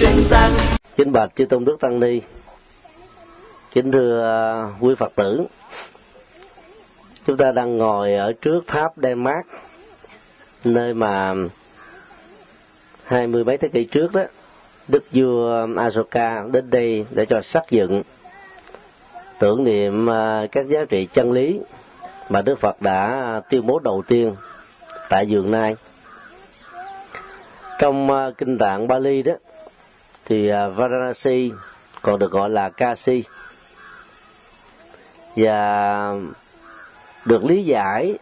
chân sang kính bạch chư tôn đức tăng ni. Kính thưa à, quý phật tử. Chúng ta đang ngồi ở trước tháp Denmark nơi mà hai mươi mấy thế kỷ trước đó, đức vua Asoka, đến đây để cho xác dựng, tưởng niệm à, các giá trị chân lý mà Đức Phật đã tuyên bố đầu tiên tại vườn Nai. Trong à, kinh tạng Bali đó thì à, Varanasi còn được gọi là Kasi. Và được lý giải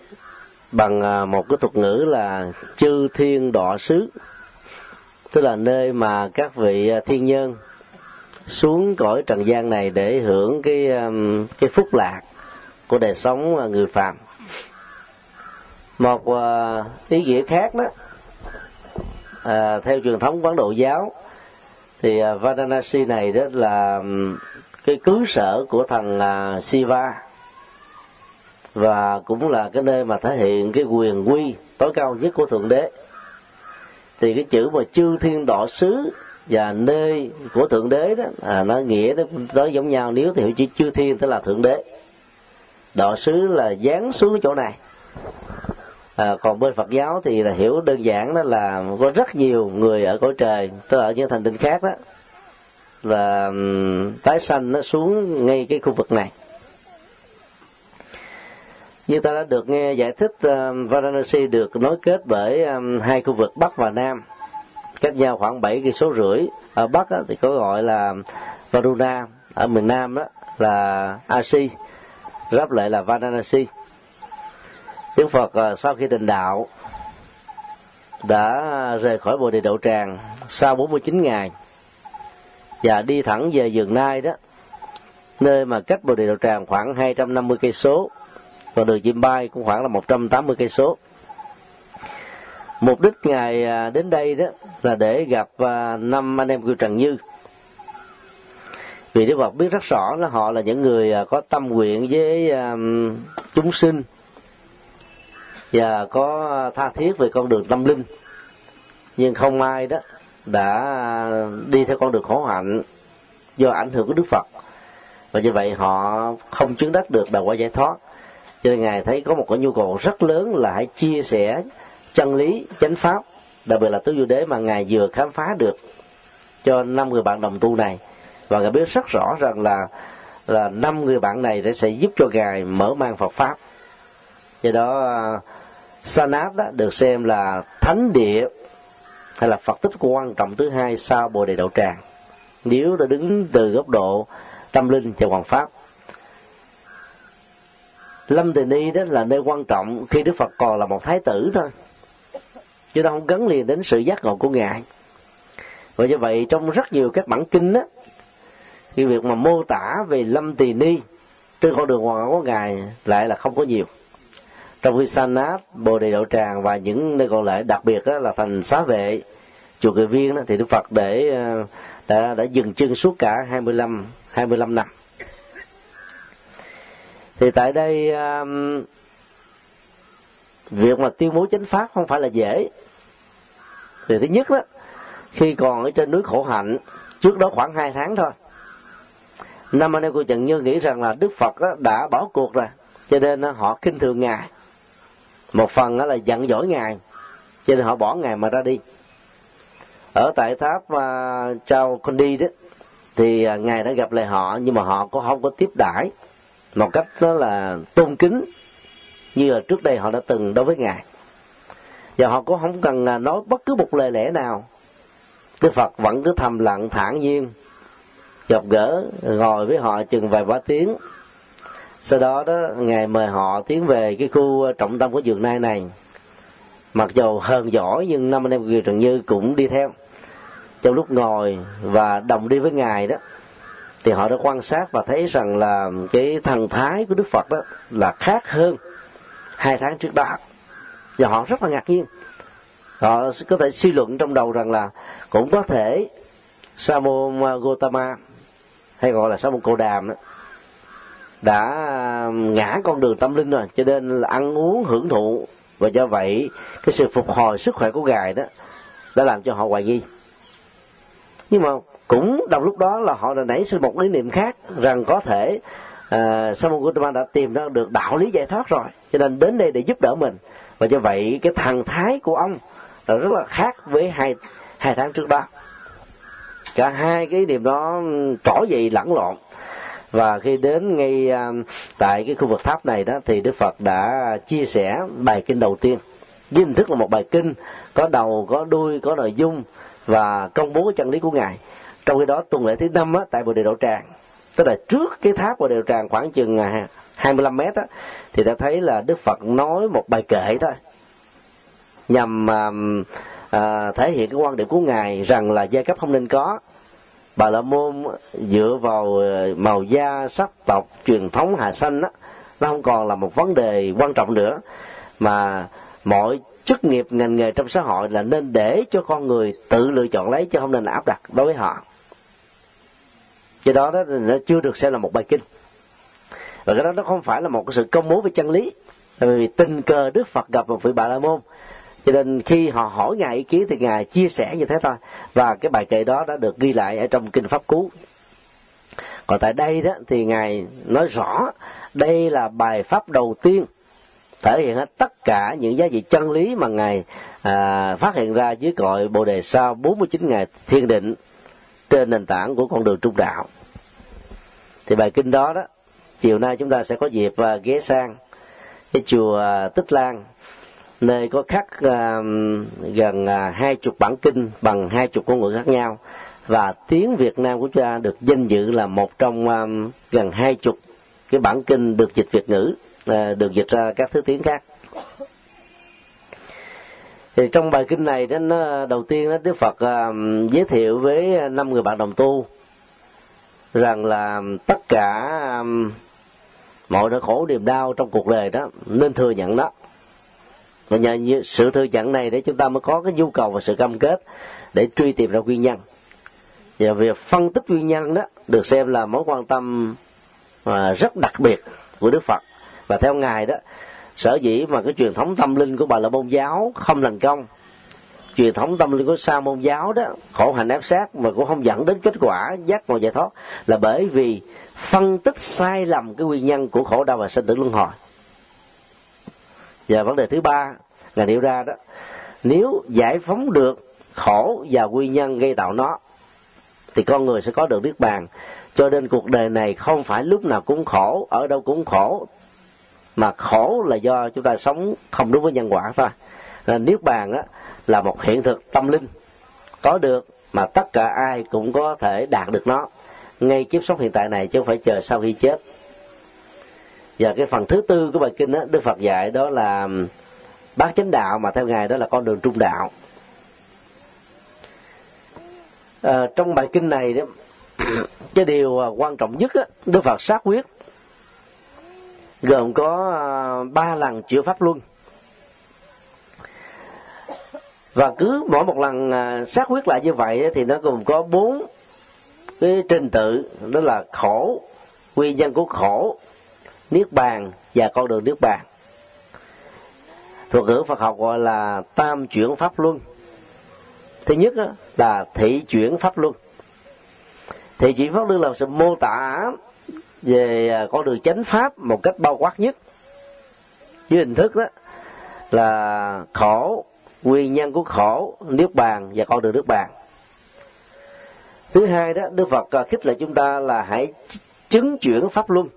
bằng à, một cái thuật ngữ là chư thiên đọa xứ tức là nơi mà các vị à, thiên nhân xuống cõi trần gian này để hưởng cái cái phúc lạc của đời sống người phàm. Một ý nghĩa khác đó à, theo truyền thống quán độ giáo thì à, Varanasi này đó là cái cứ sở của thằng à, Siva. Shiva và cũng là cái nơi mà thể hiện cái quyền quy tối cao nhất của thượng đế. Thì cái chữ mà chư thiên đọ xứ và nơi của thượng đế đó à, nó nghĩa nó, nó giống nhau. Nếu thì chữ chư thiên tức là thượng đế. Đọ xứ là dán xuống cái chỗ này à, còn bên Phật giáo thì là hiểu đơn giản đó là có rất nhiều người ở cõi trời tức là ở những thành tinh khác đó là tái sanh nó xuống ngay cái khu vực này. Như ta đã được nghe giải thích uh, Varanasi được nối kết bởi um, hai khu vực Bắc và Nam cách nhau khoảng 7 cây số rưỡi. Ở Bắc đó, thì có gọi là Varuna ở miền Nam đó là Asi ráp lại là Varanasi. Đức Phật à, sau khi tình đạo, đã rời khỏi Bồ Đề Đậu Tràng sau 49 ngày và đi thẳng về vườn Nai đó, nơi mà cách Bồ Đề Đậu Tràng khoảng 250 cây số và đường chim bay cũng khoảng là 180 cây số. Mục đích ngài à, đến đây đó là để gặp à, năm anh em của trần như. Vì đức phật biết rất rõ là họ là những người có tâm nguyện với chúng sinh và có tha thiết về con đường tâm linh. Nhưng không ai đó đã đi theo con đường khổ hạnh do ảnh hưởng của đức phật. Và như vậy họ không chứng đắc được đầu quả giải thoát. Cho nên ngài thấy có một cái nhu cầu rất lớn là hãy chia sẻ chân lý, chánh pháp, đặc biệt là tứ du đế mà ngài vừa khám phá được cho năm người bạn đồng tu này. Và ngài biết rất rõ rằng là là năm người bạn này sẽ giúp cho ngài mở mang Phật pháp do đó à, Sanat đó được xem là thánh địa hay là Phật tích quan trọng thứ hai sau Bồ Đề Đậu Tràng. Nếu ta đứng từ góc độ tâm linh và hoàng pháp, lâm tỳ ni đó là nơi quan trọng khi đức phật còn là một thái tử thôi. Chứ ta không gắn liền đến sự giác ngộ của ngài. Và do vậy, trong rất nhiều các bản kinh á cái việc mà mô tả về lâm tỳ ni trên con đường hoàng của ngài lại là không có nhiều trong khi sanat bồ đề đậu tràng và những nơi còn lại đặc biệt đó là thành xá vệ chùa kỳ viên đó, thì đức phật để ờ, đã đã dừng chân suốt cả 25 25 năm. Thì tại đây um, việc mà tuyên bố chánh pháp không phải là dễ. Thì thứ nhất đó khi còn ở trên núi khổ hạnh trước đó khoảng hai tháng thôi năm anh em cô trần như nghĩ rằng là đức phật đó đã bỏ cuộc rồi cho nên họ kinh thường ngài một phần đó là giận dỗi ngài cho nên họ bỏ ngài mà ra đi. Ở tại tháp à, uh, chào con đi đó thì uh, ngài đã gặp lại họ nhưng mà họ cũng không có tiếp đãi. Một cách đó là tôn kính như là trước đây họ đã từng đối với ngài. Và họ cũng không cần uh, nói bất cứ một lời lẽ nào. Đức phật vẫn cứ thầm lặng thản nhiên gặp gỡ ngồi với họ chừng vài ba tiếng sau đó đó ngài mời họ tiến về cái khu ờ, trọng tâm của vườn nai này. Mặc dầu hơn giỏi nhưng năm anh em kiều trần như cũng đi theo. Trong lúc ngồi và đồng đi với ngài đó thì họ đã quan sát và thấy rằng là cái thần thái của đức phật đó là khác hơn hai tháng trước đó. Và họ rất là ngạc nhiên. Họ có thể suy luận trong đầu rằng là cũng có thể sa môn ờ, gotama hay gọi là sa môn cô đàm đó, đã um, ngã con đường tâm linh rồi cho nên là ăn uống hưởng thụ. Và do vậy cái sự phục hồi sức khỏe của ngài đó đã làm cho họ hoài nghi. Nhưng mà cũng đồng lúc đó là họ đã nảy sinh một ý niệm khác rằng có thể ờ, uh, Samuel Gutman đã tìm ra được đạo lý giải thoát rồi cho nên đến đây để giúp đỡ mình. Và do vậy cái thần thái của ông là rất là khác với hai hai tháng trước đó. Cả hai cái điểm đó ừ, trỏ dậy lẫn lộn và khi đến ngay à, tại cái khu vực tháp này đó thì đức phật đã chia sẻ bài kinh đầu tiên. Với hình thức là một bài kinh có đầu có đuôi có nội dung và công bố cái chân lý của ngài. Trong khi đó tuần lễ thứ năm á, tại bồ đề đậu tràng tức là trước cái tháp bồ đề đậu tràng khoảng chừng à, 25 mét á, thì ta thấy là đức phật nói một bài kệ thôi nhằm à, à, thể hiện cái quan điểm của ngài rằng là giai cấp không nên có bà la môn dựa vào ờ, màu da sắc tộc truyền thống hà xanh đó nó không còn là một vấn đề quan trọng nữa. Mà mọi chức nghiệp, ngành nghề trong xã hội là nên để cho con người tự lựa chọn lấy chứ không nên áp đặt đối với họ. Do đó đó, nó chưa được xem là một bài kinh. Và cái đó nó không phải là một cái sự công bố về chân lý. Tại vì tình cờ đức phật gặp một vị bà la môn cho nên khi họ hỏi ngài ý kiến thì ngài chia sẻ như thế thôi. Và cái bài kệ đó đã được ghi lại ở trong kinh pháp cú. Còn tại đây đó thì ngài nói rõ đây là bài pháp đầu tiên thể hiện hết tất cả những giá trị chân lý mà ngài à, phát hiện ra dưới cội bồ đề sau 49 ngày thiên định trên nền tảng của con đường trung đạo. Thì bài kinh đó đó chiều nay chúng ta sẽ có dịp à, ghé sang cái chùa à, tích lan nơi có khắc uh, gần à, hai uh, chục bản kinh bằng hai chục ngôn ngữ khác nhau. Và tiếng Việt Nam của chúng ta được danh dự là một trong um, gần hai chục cái bản kinh được dịch Việt ngữ uh, được dịch ra các thứ tiếng khác. Thì trong bài kinh này đó nó đầu tiên đó Đức Phật uh, giới thiệu với năm người bạn đồng tu rằng là um, tất cả um, mọi nỗi khổ niềm đau trong cuộc đời đó nên thừa nhận đó và nhờ sự thừa nhận này để chúng ta mới có cái nhu cầu và sự cam kết để truy tìm ra nguyên nhân. Và việc phân tích nguyên nhân đó được xem là mối quan tâm mà rất đặc biệt của đức phật. Và theo ngài đó, sở dĩ mà cái truyền thống tâm linh của bà La môn giáo không thành công, truyền thống tâm linh của sa môn giáo đó khổ hạnh ép sát mà cũng không dẫn đến kết quả giác ngộ giải thoát là bởi vì phân tích sai lầm cái nguyên nhân của khổ đau và sinh tử luân hồi và vấn đề thứ ba là nêu ra đó nếu giải phóng được khổ và nguyên nhân gây tạo nó thì con người sẽ có được niết bàn. Cho nên cuộc đời này không phải lúc nào cũng khổ ở đâu cũng khổ mà khổ là do chúng ta sống không đúng với nhân quả thôi. Nên niết bàn á, là một hiện thực tâm linh có được mà tất cả ai cũng có thể đạt được nó. Ngay kiếp sống hiện tại này chứ không phải chờ sau khi chết và cái phần thứ tư của bài kinh đó, đức phật dạy đó là bát chánh đạo mà theo ngài đó là con đường trung đạo. À, trong bài kinh này đó cái điều à, quan trọng nhất đó, đức phật xác quyết gồm có à, ba lần chữa pháp luân. Và cứ mỗi một lần à, xác quyết lại như vậy thì nó gồm có bốn cái trình tự đó là khổ nguyên nhân của khổ niết bàn và con đường niết bàn. Thuật ngữ Phật học gọi là tam chuyển pháp luân. Thứ nhất là thị chuyển pháp luân. Thị chuyển pháp luân là sự mô tả về à, con đường chánh pháp một cách bao quát nhất. Với hình thức đó là khổ, nguyên nhân của khổ, niết bàn và con đường niết bàn. Thứ hai đó, đức phật à, khích lệ chúng ta là hãy chứng chuyển pháp luân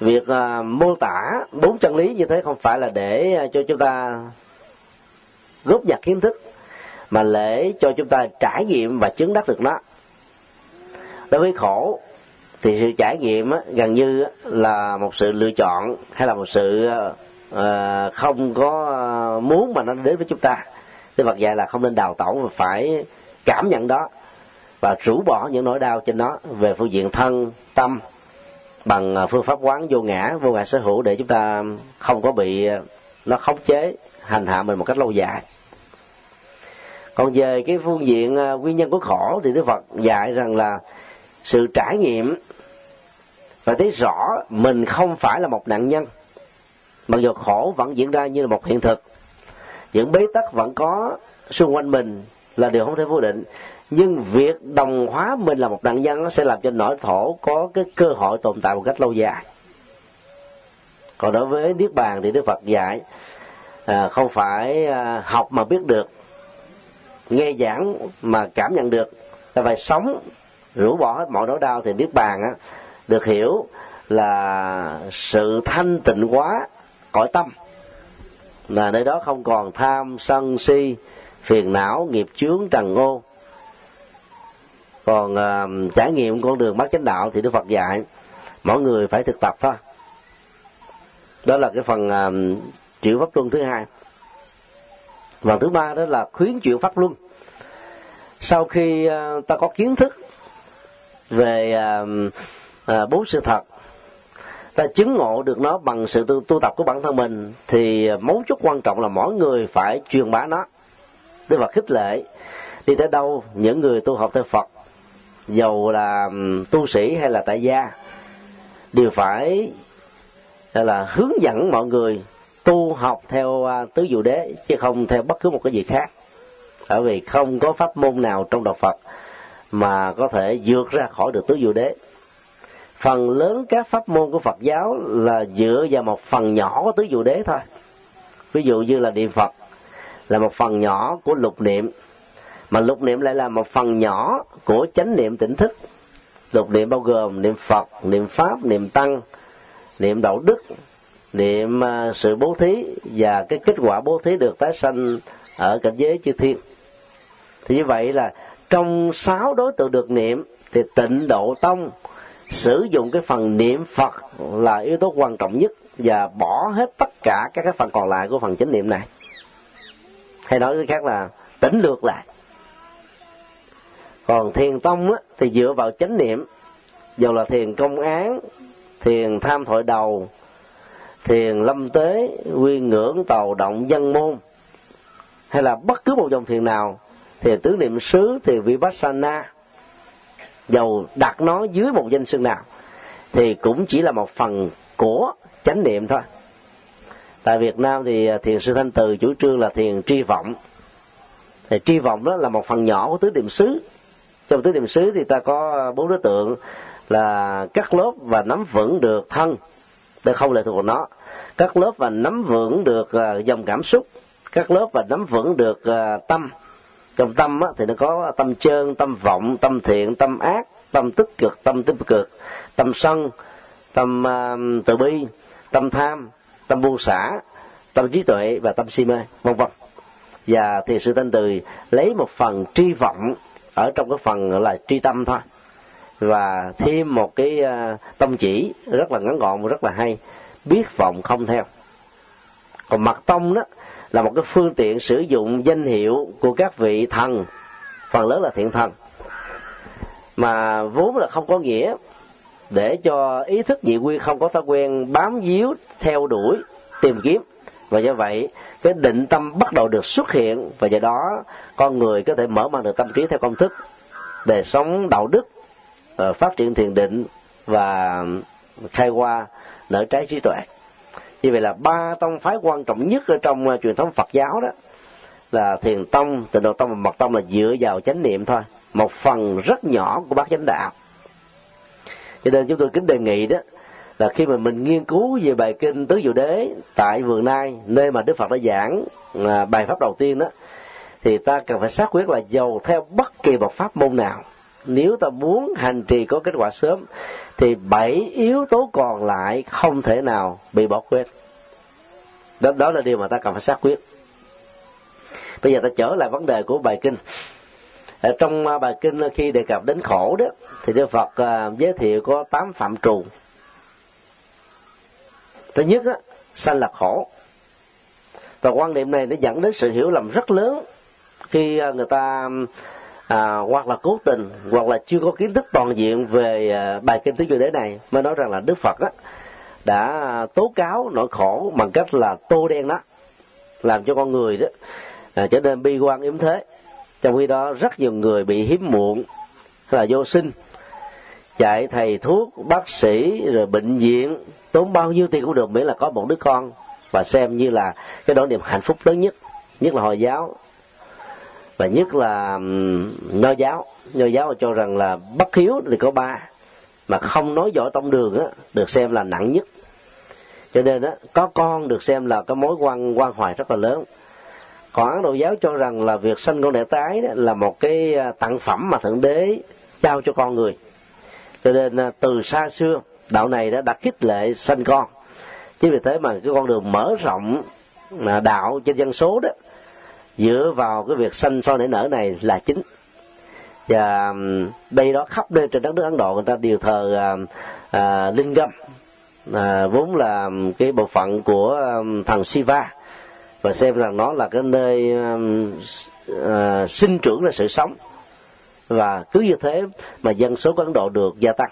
việc uh, mô tả bốn chân lý như thế không phải là để uh, cho chúng ta góp nhặt kiến thức mà lễ cho chúng ta trải nghiệm và chứng đắc được nó. Đối với khổ thì sự trải nghiệm á, gần như là một sự lựa chọn hay là một sự uh, không có muốn mà nó đến với chúng ta. Thế Phật dạy là không nên đào tẩu mà phải cảm nhận đó và rũ bỏ những nỗi đau trên nó về phương diện thân tâm bằng à, phương pháp quán vô ngã vô ngã sở hữu để chúng ta không có bị à, nó khống chế, hành hạ mình một cách lâu dài. Còn về cái phương diện à, nguyên nhân của khổ thì đức phật dạy rằng là sự trải nghiệm và thấy rõ mình không phải là một nạn nhân. Mặc dù khổ vẫn diễn ra như là một hiện thực, những bế tắc vẫn có xung quanh mình là điều không thể vô định nhưng việc đồng hóa mình là một nạn nhân nó sẽ làm cho nỗi thổ có cái cơ hội tồn tại một cách lâu dài. Còn đối với niết bàn thì đức phật dạy à, không phải à, học mà biết được nghe giảng mà cảm nhận được là phải sống rũ bỏ hết mọi nỗi đau. Thì niết bàn á được hiểu là sự thanh tịnh quá cõi tâm là nơi đó không còn tham sân si phiền não nghiệp chướng trần ô còn uh, trải nghiệm con đường bát chánh đạo thì đức phật dạy mỗi người phải thực tập thôi. Đó là cái phần uh, chuyển pháp luân thứ hai. Phần thứ ba đó là khuyến chuyển pháp luân. Sau khi uh, ta có kiến thức về uh, uh, bốn sự thật ta chứng ngộ được nó bằng sự tu, tu tập của bản thân mình thì mấu chốt quan trọng là mỗi người phải truyền bá nó. Đức Phật khích lệ đi tới đâu những người tu học theo Phật dầu là tu sĩ hay là tại gia, đều phải là, hướng dẫn mọi người tu học theo à, tứ diệu đế, chứ không theo bất cứ một cái gì khác. Bởi vì không có pháp môn nào trong đạo Phật mà có thể vượt ra khỏi được tứ diệu đế. Phần lớn các pháp môn của Phật giáo là dựa vào một phần nhỏ của tứ diệu đế thôi. Ví dụ như là niệm Phật là một phần nhỏ của lục niệm mà lục niệm lại là một phần nhỏ của chánh niệm tỉnh thức. Lục niệm bao gồm niệm phật, niệm pháp, niệm tăng, niệm đạo đức, niệm à, sự bố thí và cái kết quả bố thí được tái sanh ở cảnh giới chư thiên. Thì như vậy là trong sáu đối tượng được niệm thì tịnh độ tông sử dụng cái phần niệm phật là yếu tố quan trọng nhất và bỏ hết tất cả các cái phần còn lại của phần chánh niệm này. Hay nói cái khác là tỉnh lược lại còn thiền tông á, thì dựa vào chánh niệm. Dù là thiền công án thiền tham thoại đầu thiền lâm tế quy ngưỡng tàu động dân môn hay là bất cứ một dòng thiền nào thì tứ niệm xứ thì vipassana dầu đặt nó dưới một danh xưng nào thì cũng chỉ là một phần của chánh niệm thôi. Tại Việt Nam thì thiền sư Thanh Từ chủ trương là thiền tri vọng. Thì tri vọng đó là một phần nhỏ của tứ niệm xứ trong tứ niệm xứ thì ta có ờ, bốn đối tượng là cắt lớp và nắm vững được thân. Đây không lệ thuộc vào nó. Cắt lớp và nắm vững được ờ, dòng cảm xúc. Cắt lớp và nắm vững được ờ, tâm. Trong tâm á, thì nó có tâm trơn tâm vọng tâm thiện tâm ác tâm tích cực tâm tích cực tâm sân tâm uh, từ bi tâm tham tâm buông xả tâm trí tuệ và tâm si mê vân vân. Và thiền sư thanh từ lấy một phần tri vọng ở trong cái phần là tri tâm thôi. Và thêm một cái tâm tông chỉ rất là ngắn gọn và rất là hay, biết vọng không theo. Còn mặt tông đó là một cái phương tiện sử dụng danh hiệu của các vị thần, phần lớn là thiện thần, mà vốn là không có nghĩa để cho ý thức nhị quy không có thói quen bám víu theo đuổi tìm kiếm và do vậy, cái định tâm bắt đầu được xuất hiện, và do đó con người có thể mở mang được tâm trí theo công thức để sống đạo đức ờ, phát triển thiền định và khai qua nở trái trí tuệ. Như vậy là ba tông phái quan trọng nhất ở trong ờ, truyền thống Phật giáo đó là thiền tông, tịnh độ tông và mật tông là dựa vào chánh niệm thôi. Một phần rất nhỏ của bát chánh đạo. Cho nên chúng tôi kính đề nghị đó là khi mà mình nghiên cứu về bài kinh tứ diệu đế tại vườn nai nơi mà đức phật đã giảng à, bài pháp đầu tiên đó thì ta cần phải xác quyết là dầu theo bất kỳ một pháp môn nào. Nếu ta muốn hành trì có kết quả sớm thì bảy yếu tố còn lại không thể nào bị bỏ quên. Đó, đó là điều mà ta cần phải xác quyết. Bây giờ ta trở lại vấn đề của bài kinh. Ở trong à, bài kinh khi đề cập đến khổ đó thì đức phật à, giới thiệu có tám phạm trù thứ nhất á sanh là khổ. Và quan niệm này nó dẫn đến sự hiểu lầm rất lớn khi à, người ta à, hoặc là cố tình hoặc là chưa có kiến thức toàn diện về à, bài kinh tứ diệu đế này mới nói rằng là đức phật á, đã tố cáo nỗi khổ bằng cách là tô đen đó làm cho con người đó à, trở nên bi quan yếm thế. Trong khi đó rất nhiều người bị hiếm muộn là vô sinh chạy thầy thuốc, bác sĩ, rồi bệnh viện, tốn bao nhiêu tiền cũng được, miễn là có một đứa con. Và xem như là cái nỗi niềm hạnh phúc lớn nhất nhất là hồi giáo. Và nhất là nho giáo. Nho giáo cho rằng là bất hiếu thì có ba, mà không nói giỏi tông đường á, được xem là nặng nhất. Cho nên á, có con được xem là cái mối quan quan hoài rất là lớn. Còn ấn độ giáo cho rằng là việc sanh con đẻ tái đó là một cái à, tặng phẩm mà thượng đế trao cho con người cho nên à, từ xa xưa đạo này đã đặt khích lệ sanh con. Chính vì thế mà cái con đường mở rộng à, đạo trên dân số đó dựa vào cái việc sanh soi nảy nở này là chính. Và đây đó khắp nơi trên đất nước ấn độ người ta đều thờ à, à, linh gâm. À, vốn là cái bộ phận của thần thằng Shiva và xem rằng nó là cái nơi à, sinh trưởng ra sự sống và cứ như thế mà dân số của Ấn Độ được gia tăng.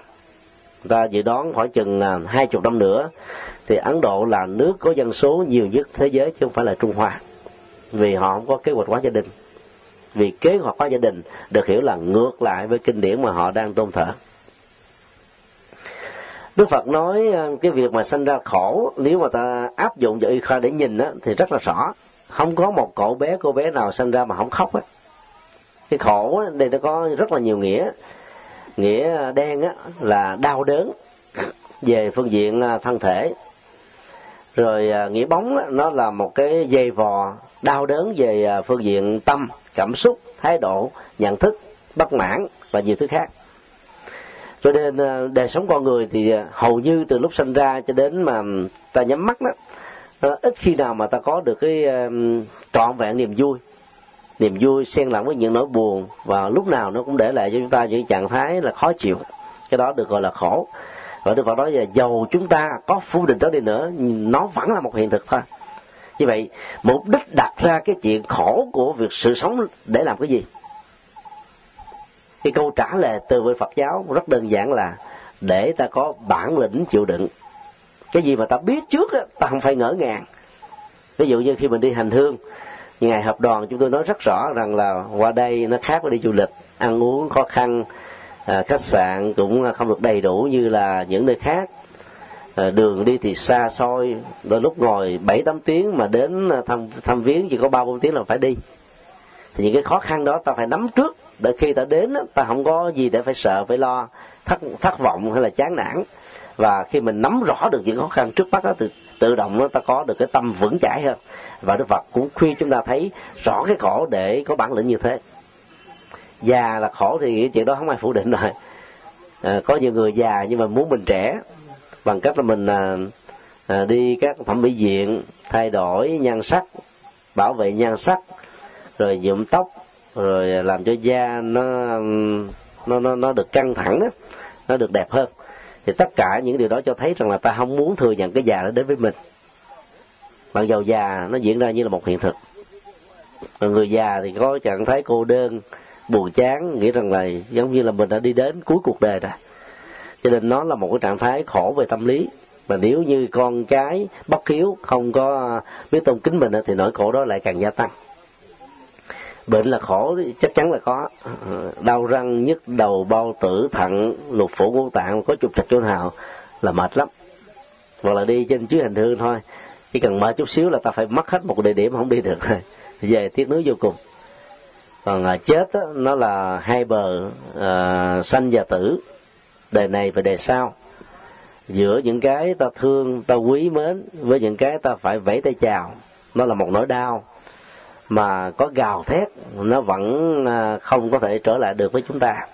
Ta dự đoán khoảng chừng à, hai chục năm nữa thì Ấn Độ là nước có dân số nhiều nhất thế giới chứ không phải là Trung Hoa. Vì họ không có kế hoạch hóa gia đình. Vì kế hoạch hóa gia đình được hiểu là ngược lại với kinh điển mà họ đang tôn thờ. Đức Phật nói à, cái việc mà sinh ra khổ nếu mà ta áp dụng vào y khoa để nhìn á, thì rất là rõ. Không có một cậu bé cô bé nào sinh ra mà không khóc á cái khổ đây nó có rất là nhiều nghĩa. Nghĩa đen á, là đau đớn về phương diện à, thân thể. Rồi à, nghĩa bóng á, nó là một cái dây vò đau đớn về à, phương diện tâm cảm xúc thái độ nhận thức bất mãn và nhiều thứ khác. Cho nên đời sống con người thì hầu như từ lúc sinh ra cho đến mà ta nhắm mắt đó ít khi nào mà ta có được cái trọn vẹn niềm vui niềm vui xen lẫn với những nỗi buồn và lúc nào nó cũng để lại cho chúng ta những trạng thái là khó chịu. Cái đó được gọi là khổ. Và đức phật nói là dầu chúng ta có phủ định đó đi nữa, nó vẫn là một hiện thực thôi. Như vậy, mục đích đặt ra cái chuyện khổ của việc sự sống để làm cái gì? Cái câu trả lời từ bên phật giáo rất đơn giản là để ta có bản lĩnh chịu đựng. Cái gì mà ta biết trước á, ta không phải ngỡ ngàng. Ví dụ như khi mình đi hành hương ngày hợp đoàn chúng tôi nói rất rõ rằng là qua đây nó khác với đi du lịch ăn uống khó khăn à, khách sạn cũng không được đầy đủ như là những nơi khác. À, đường đi thì xa xôi đôi lúc ngồi bảy tám tiếng mà đến à, thăm thăm viếng chỉ có ba bốn tiếng là phải đi. Thì những cái khó khăn đó ta phải nắm trước để khi ta đến ta không có gì để phải sợ phải lo thất thất vọng hay là chán nản. Và khi mình nắm rõ được những khó khăn trước mắt đó thì tự động nó ta có được cái tâm vững chãi hơn và đức phật cũng khuyên chúng ta thấy rõ cái khổ để có bản lĩnh như thế. Già là khổ thì chuyện đó không ai phủ định rồi. À, có nhiều người già nhưng mà muốn mình trẻ bằng cách là mình à, à, đi các thẩm mỹ viện thay đổi nhan sắc bảo vệ nhan sắc rồi nhuộm tóc rồi làm cho da nó nó nó, nó được căng thẳng đó nó được đẹp hơn. Thì tất cả những điều đó cho thấy rằng là ta không muốn thừa nhận cái già đó đến với mình bạn giàu già, nó diễn ra như là một hiện thực. Còn người già thì có trạng thái cô đơn, buồn chán, nghĩ rằng là giống như là mình đã đi đến cuối cuộc đời rồi. Cho nên nó là một cái trạng thái khổ về tâm lý. Mà nếu như con cái bất hiếu, không có biết tôn kính mình thì nỗi khổ đó lại càng gia tăng. Bệnh là khổ chắc chắn là có. Đau răng, nhức đầu, bao tử, thận, lục phủ, ngũ tạng, có chục trặc chỗ nào là mệt lắm. Hoặc là đi trên chuyến hành thương thôi chỉ cần mơ chút xíu là ta phải mất hết một địa điểm không đi được rồi. Về tiếc nuối vô cùng. Còn à, chết đó, nó là hai bờ à, sanh và tử. Đời này và đời sau. Giữa những cái ta thương ta quý mến với những cái ta phải vẫy tay chào. Nó là một nỗi đau. Mà có gào thét nó vẫn à, không có thể trở lại được với chúng ta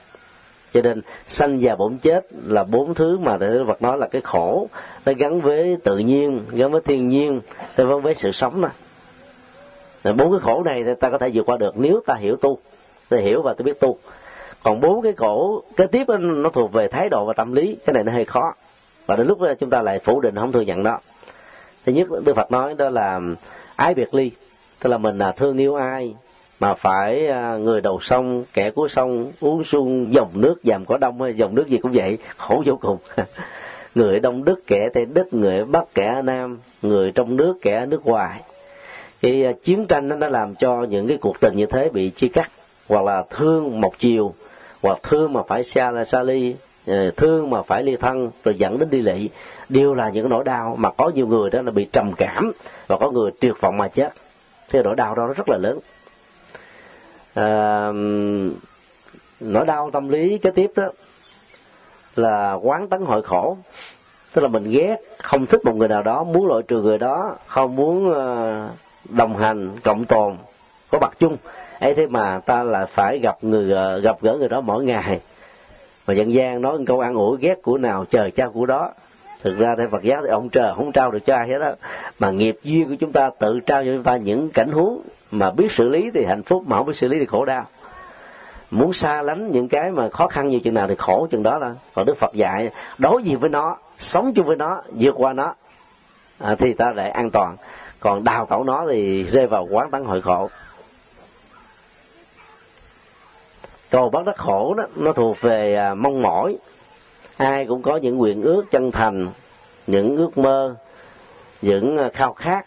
cho nên sanh già bổn chết là bốn thứ mà Đức Phật nói là cái khổ. Nó gắn với tự nhiên gắn với thiên nhiên gắn với sự sống đó bốn cái khổ này ta có thể vượt qua được nếu ta hiểu tu. Ta hiểu và ta biết tu. Còn bốn cái khổ kế tiếp đó, nó thuộc về thái độ và tâm lý. Cái này nó hơi khó. Và đến lúc đó chúng ta lại phủ định không thừa nhận đó. Thứ nhất đức phật nói đó là ái biệt ly. Tức là mình là thương yêu ai mà phải à, người đầu sông, kẻ cuối sông, uống sung, dòng nước dầm có đông hay dòng nước gì cũng vậy, khổ vô cùng. Người đông đức, kẻ tây đức, người bắc, kẻ nam, người trong nước, kẻ nước ngoài. Thì à, chiến tranh nó đã làm cho những cái cuộc tình như thế bị chia cắt, hoặc là thương một chiều, hoặc thương mà phải xa là xa ly à, thương mà phải ly thân, rồi dẫn đến đi lị đều là những nỗi đau, mà có nhiều người đó là bị trầm cảm, và có người tuyệt vọng mà chết. Cái nỗi đau đó nó rất là lớn à, nỗi đau tâm lý kế tiếp đó là quán tấn hội khổ. Tức là mình ghét không thích một người nào đó muốn loại trừ người đó không muốn ờ, đồng hành cộng tồn có mặt chung. Ấy thế mà ta lại phải gặp người ờ, gặp gỡ người đó mỗi ngày. Mà dân gian nói câu ăn ủi ghét của nào chờ cha của đó. Thực ra theo Phật giáo thì ông trời không trao được cho ai hết đó mà nghiệp duyên của chúng ta tự trao cho chúng ta những cảnh huống mà biết xử lý thì hạnh phúc mà không biết xử lý thì khổ đau. Muốn xa lánh những cái mà khó khăn như chừng nào thì khổ chừng đó là. Còn đức phật dạy đối diện với nó sống chung với nó vượt qua nó à, thì ta lại an toàn. Còn đào tẩu nó thì rơi vào quán tấn hội khổ. Cầu bắt đắc khổ đó nó thuộc về à, mong mỏi. Ai cũng có những nguyện ước chân thành những ước mơ những à, khao khát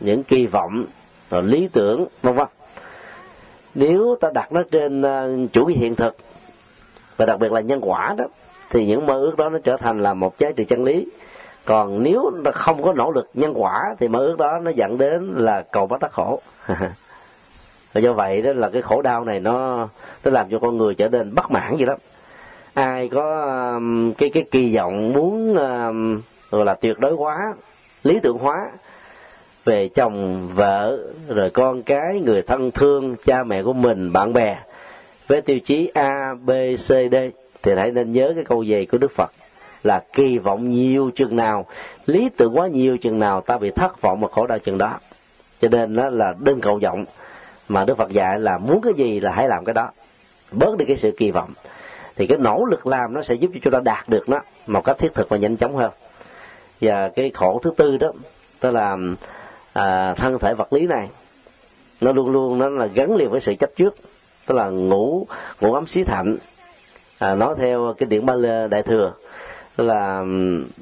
những kỳ vọng rồi lý tưởng vân vân. Nếu ta đặt nó trên ờ, chủ nghĩa hiện thực và đặc biệt là nhân quả đó thì những mơ ước đó nó trở thành là một giá trị chân lý. Còn nếu nó không có nỗ lực nhân quả thì mơ ước đó nó dẫn đến là cầu bắt đắc khổ. Và do vậy đó là cái khổ đau này nó nó làm cho con người trở nên bất mãn vậy đó. Ai có um, cái cái kỳ vọng muốn um, gọi là tuyệt đối hóa lý tưởng hóa về chồng, vợ, rồi con cái, người thân thương, cha mẹ của mình, bạn bè. Với tiêu chí a, b, c, d, thì hãy nên nhớ cái câu về của đức phật là kỳ vọng nhiều chừng nào, lý tưởng quá nhiều chừng nào ta bị thất vọng và khổ đau chừng đó. Cho nên đó là đơn cầu vọng mà đức phật dạy là muốn cái gì là hãy làm cái đó, bớt đi cái sự kỳ vọng. Thì cái nỗ lực làm nó sẽ giúp cho chúng ta đạt được nó một cách thiết thực và nhanh chóng hơn. Và cái khổ thứ tư đó tức là à, thân thể vật lý này nó luôn luôn nó là gắn liền với sự chấp trước tức là ngủ ngủ ấm xí thạnh. À, nói theo kinh điển ba lê đại thừa là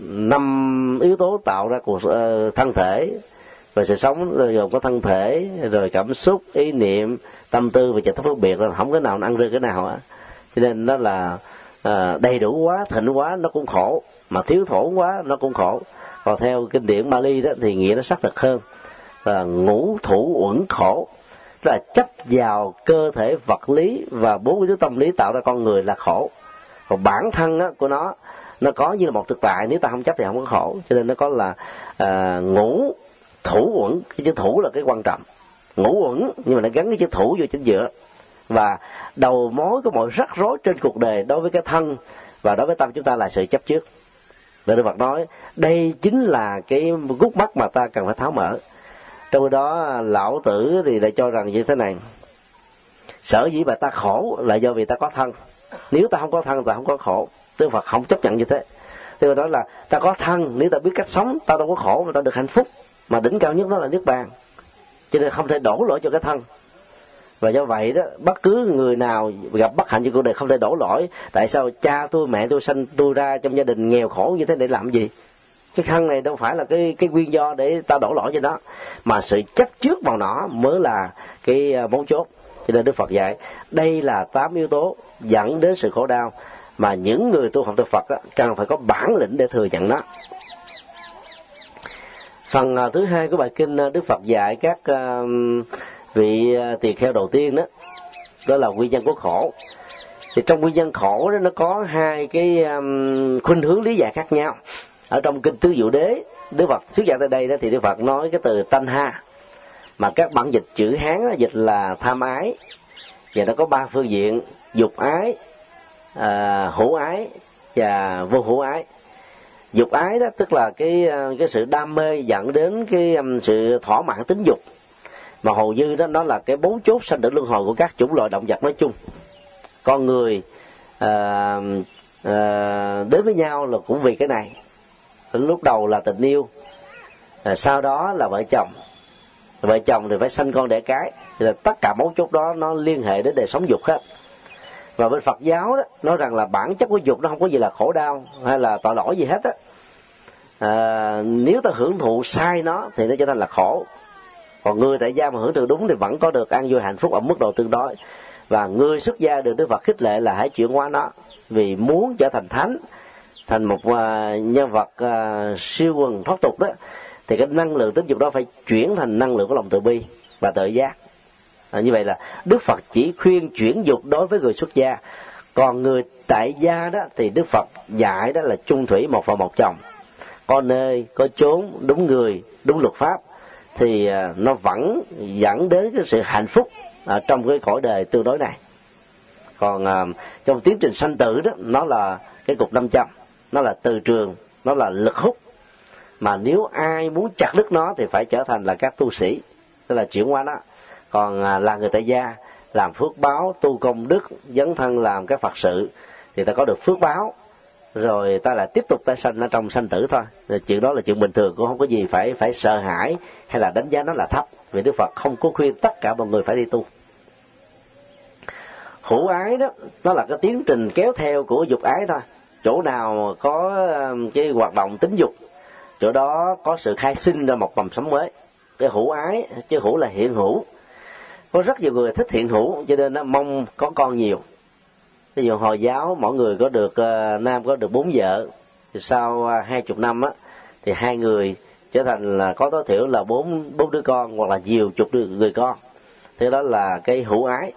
năm yếu tố tạo ra cuộc uh, thân thể và sự sống gồm có thân thể rồi cảm xúc ý niệm tâm tư và trạng thái phân biệt là không cái nào ăn rơi cái nào á. Cho nên nó là à, đầy đủ quá thịnh quá nó cũng khổ mà thiếu thốn quá nó cũng khổ. Còn theo kinh điển Bali đó thì nghĩa nó xác thực hơn là ngũ thủ uẩn khổ là chấp vào cơ thể vật lý và bốn yếu tố tâm lý tạo ra con người là khổ. Còn bản thân á, của nó nó có như là một thực tại nếu ta không chấp thì không có khổ. Cho nên nó có là à, ngũ thủ uẩn cái chữ thủ là cái quan trọng. Ngũ uẩn nhưng mà nó gắn cái chữ thủ vô chính giữa. Và đầu mối của mọi rắc rối trên cuộc đời đối với cái thân và đối với tâm chúng ta là sự chấp trước. Đức Phật nói đây chính là cái gút mắt mà ta cần phải tháo mở trong đó, lão tử thì lại cho rằng như thế này. Sở dĩ mà ta khổ là do vì ta có thân. Nếu ta không có thân, ta không có khổ. Đức Phật không chấp nhận như thế. Tức Phật nói là ta có thân, nếu ta biết cách sống, ta đâu có khổ mà ta được hạnh phúc. Mà đỉnh cao nhất đó là niết bàn. Cho nên không thể đổ lỗi cho cái thân. Và do vậy đó, bất cứ người nào gặp bất hạnh trong cuộc đời không thể đổ lỗi. Tại sao cha tôi, mẹ tôi sanh tôi ra trong gia đình nghèo khổ như thế để làm gì? Cái khăn này đâu phải là cái cái nguyên do để ta đổ lỗi cho nó. Mà sự chấp trước vào nó mới là cái à, mấu chốt. Cho nên đức phật dạy đây là tám yếu tố dẫn đến sự khổ đau. Mà những người tu học từ phật á, cần phải có bản lĩnh để thừa nhận nó. Phần à, thứ hai của bài kinh à, đức phật dạy các vị tỳ kheo đầu tiên đó đó là nguyên nhân của khổ. Thì trong nguyên nhân khổ đó nó có hai cái um, khuynh hướng lý giải khác nhau ở trong kinh tứ diệu đế đức phật xuất giảng tại đây đó thì đức phật nói cái từ tanh ha. Mà các bản dịch chữ hán đó, dịch là tham ái. Và nó có ba phương diện dục ái à, hữu ái và vô hữu ái. Dục ái đó tức là cái à, cái sự đam mê dẫn đến cái um, sự thỏa mãn tính dục. Mà hầu như đó nó là cái bốn chốt sanh tử luân hồi của các chủng loại động vật nói chung. Con người à, à, đến với nhau là cũng vì cái này lúc đầu là tình yêu à, sau đó là vợ chồng. Vợ chồng thì phải sanh con đẻ cái. Thì là tất cả mấu chốt đó nó liên hệ đến đời sống dục hết. Và bên Phật giáo đó nói rằng là bản chất của dục nó không có gì là khổ đau hay là tội lỗi gì hết á. À, nếu ta hưởng thụ sai nó thì nó trở thành là khổ. Còn người tại gia mà hưởng thụ đúng thì vẫn có được an vui hạnh phúc ở mức độ tương đối. Và người xuất gia được Đức Phật khích lệ là hãy chuyển hóa nó vì muốn trở thành thánh thành một uh, nhân vật uh, siêu quần thoát tục đó thì cái năng lượng tính dục đó phải chuyển thành năng lượng của lòng từ bi và tự giác. À, như vậy là đức phật chỉ khuyên chuyển dục đối với người xuất gia. Còn người tại gia đó thì đức phật dạy đó là chung thủy một vợ một chồng. Có nơi có chốn đúng người đúng luật pháp thì à, nó vẫn dẫn đến cái sự hạnh phúc ở trong cái cõi đời tương đối này. Còn trong tiến trình sanh tử đó nó là cái cục 500 nó là từ trường, nó là lực hút. Mà nếu ai muốn chặt đứt nó thì phải trở thành là các tu sĩ, tức là chuyển qua nó còn à, là người tại gia, làm phước báo, tu công đức, dấn thân làm các phật sự, thì ta có được phước báo. Rồi ta lại tiếp tục ta sanh ở trong sanh tử thôi. Chuyện đó là chuyện bình thường, cũng không có gì phải phải sợ hãi hay là đánh giá nó là thấp. Vì đức phật không có khuyên tất cả mọi người phải đi tu. Hữu ái đó, nó là cái tiến trình kéo theo của dục ái thôi chỗ nào có um, cái hoạt động tính dục, chỗ đó có sự khai sinh ra một mầm sống mới. Cái hữu ái, chứ hữu là hiện hữu. Có rất nhiều người thích hiện hữu, cho nên nó mong có con nhiều. Ví dụ hồi giáo, mỗi người có được uh, nam có được bốn vợ, thì sau uh, hai chục năm á, thì hai người trở thành là có tối thiểu là bốn bốn đứa con hoặc là nhiều chục đứa, người con. Thế đó là cái hữu ái.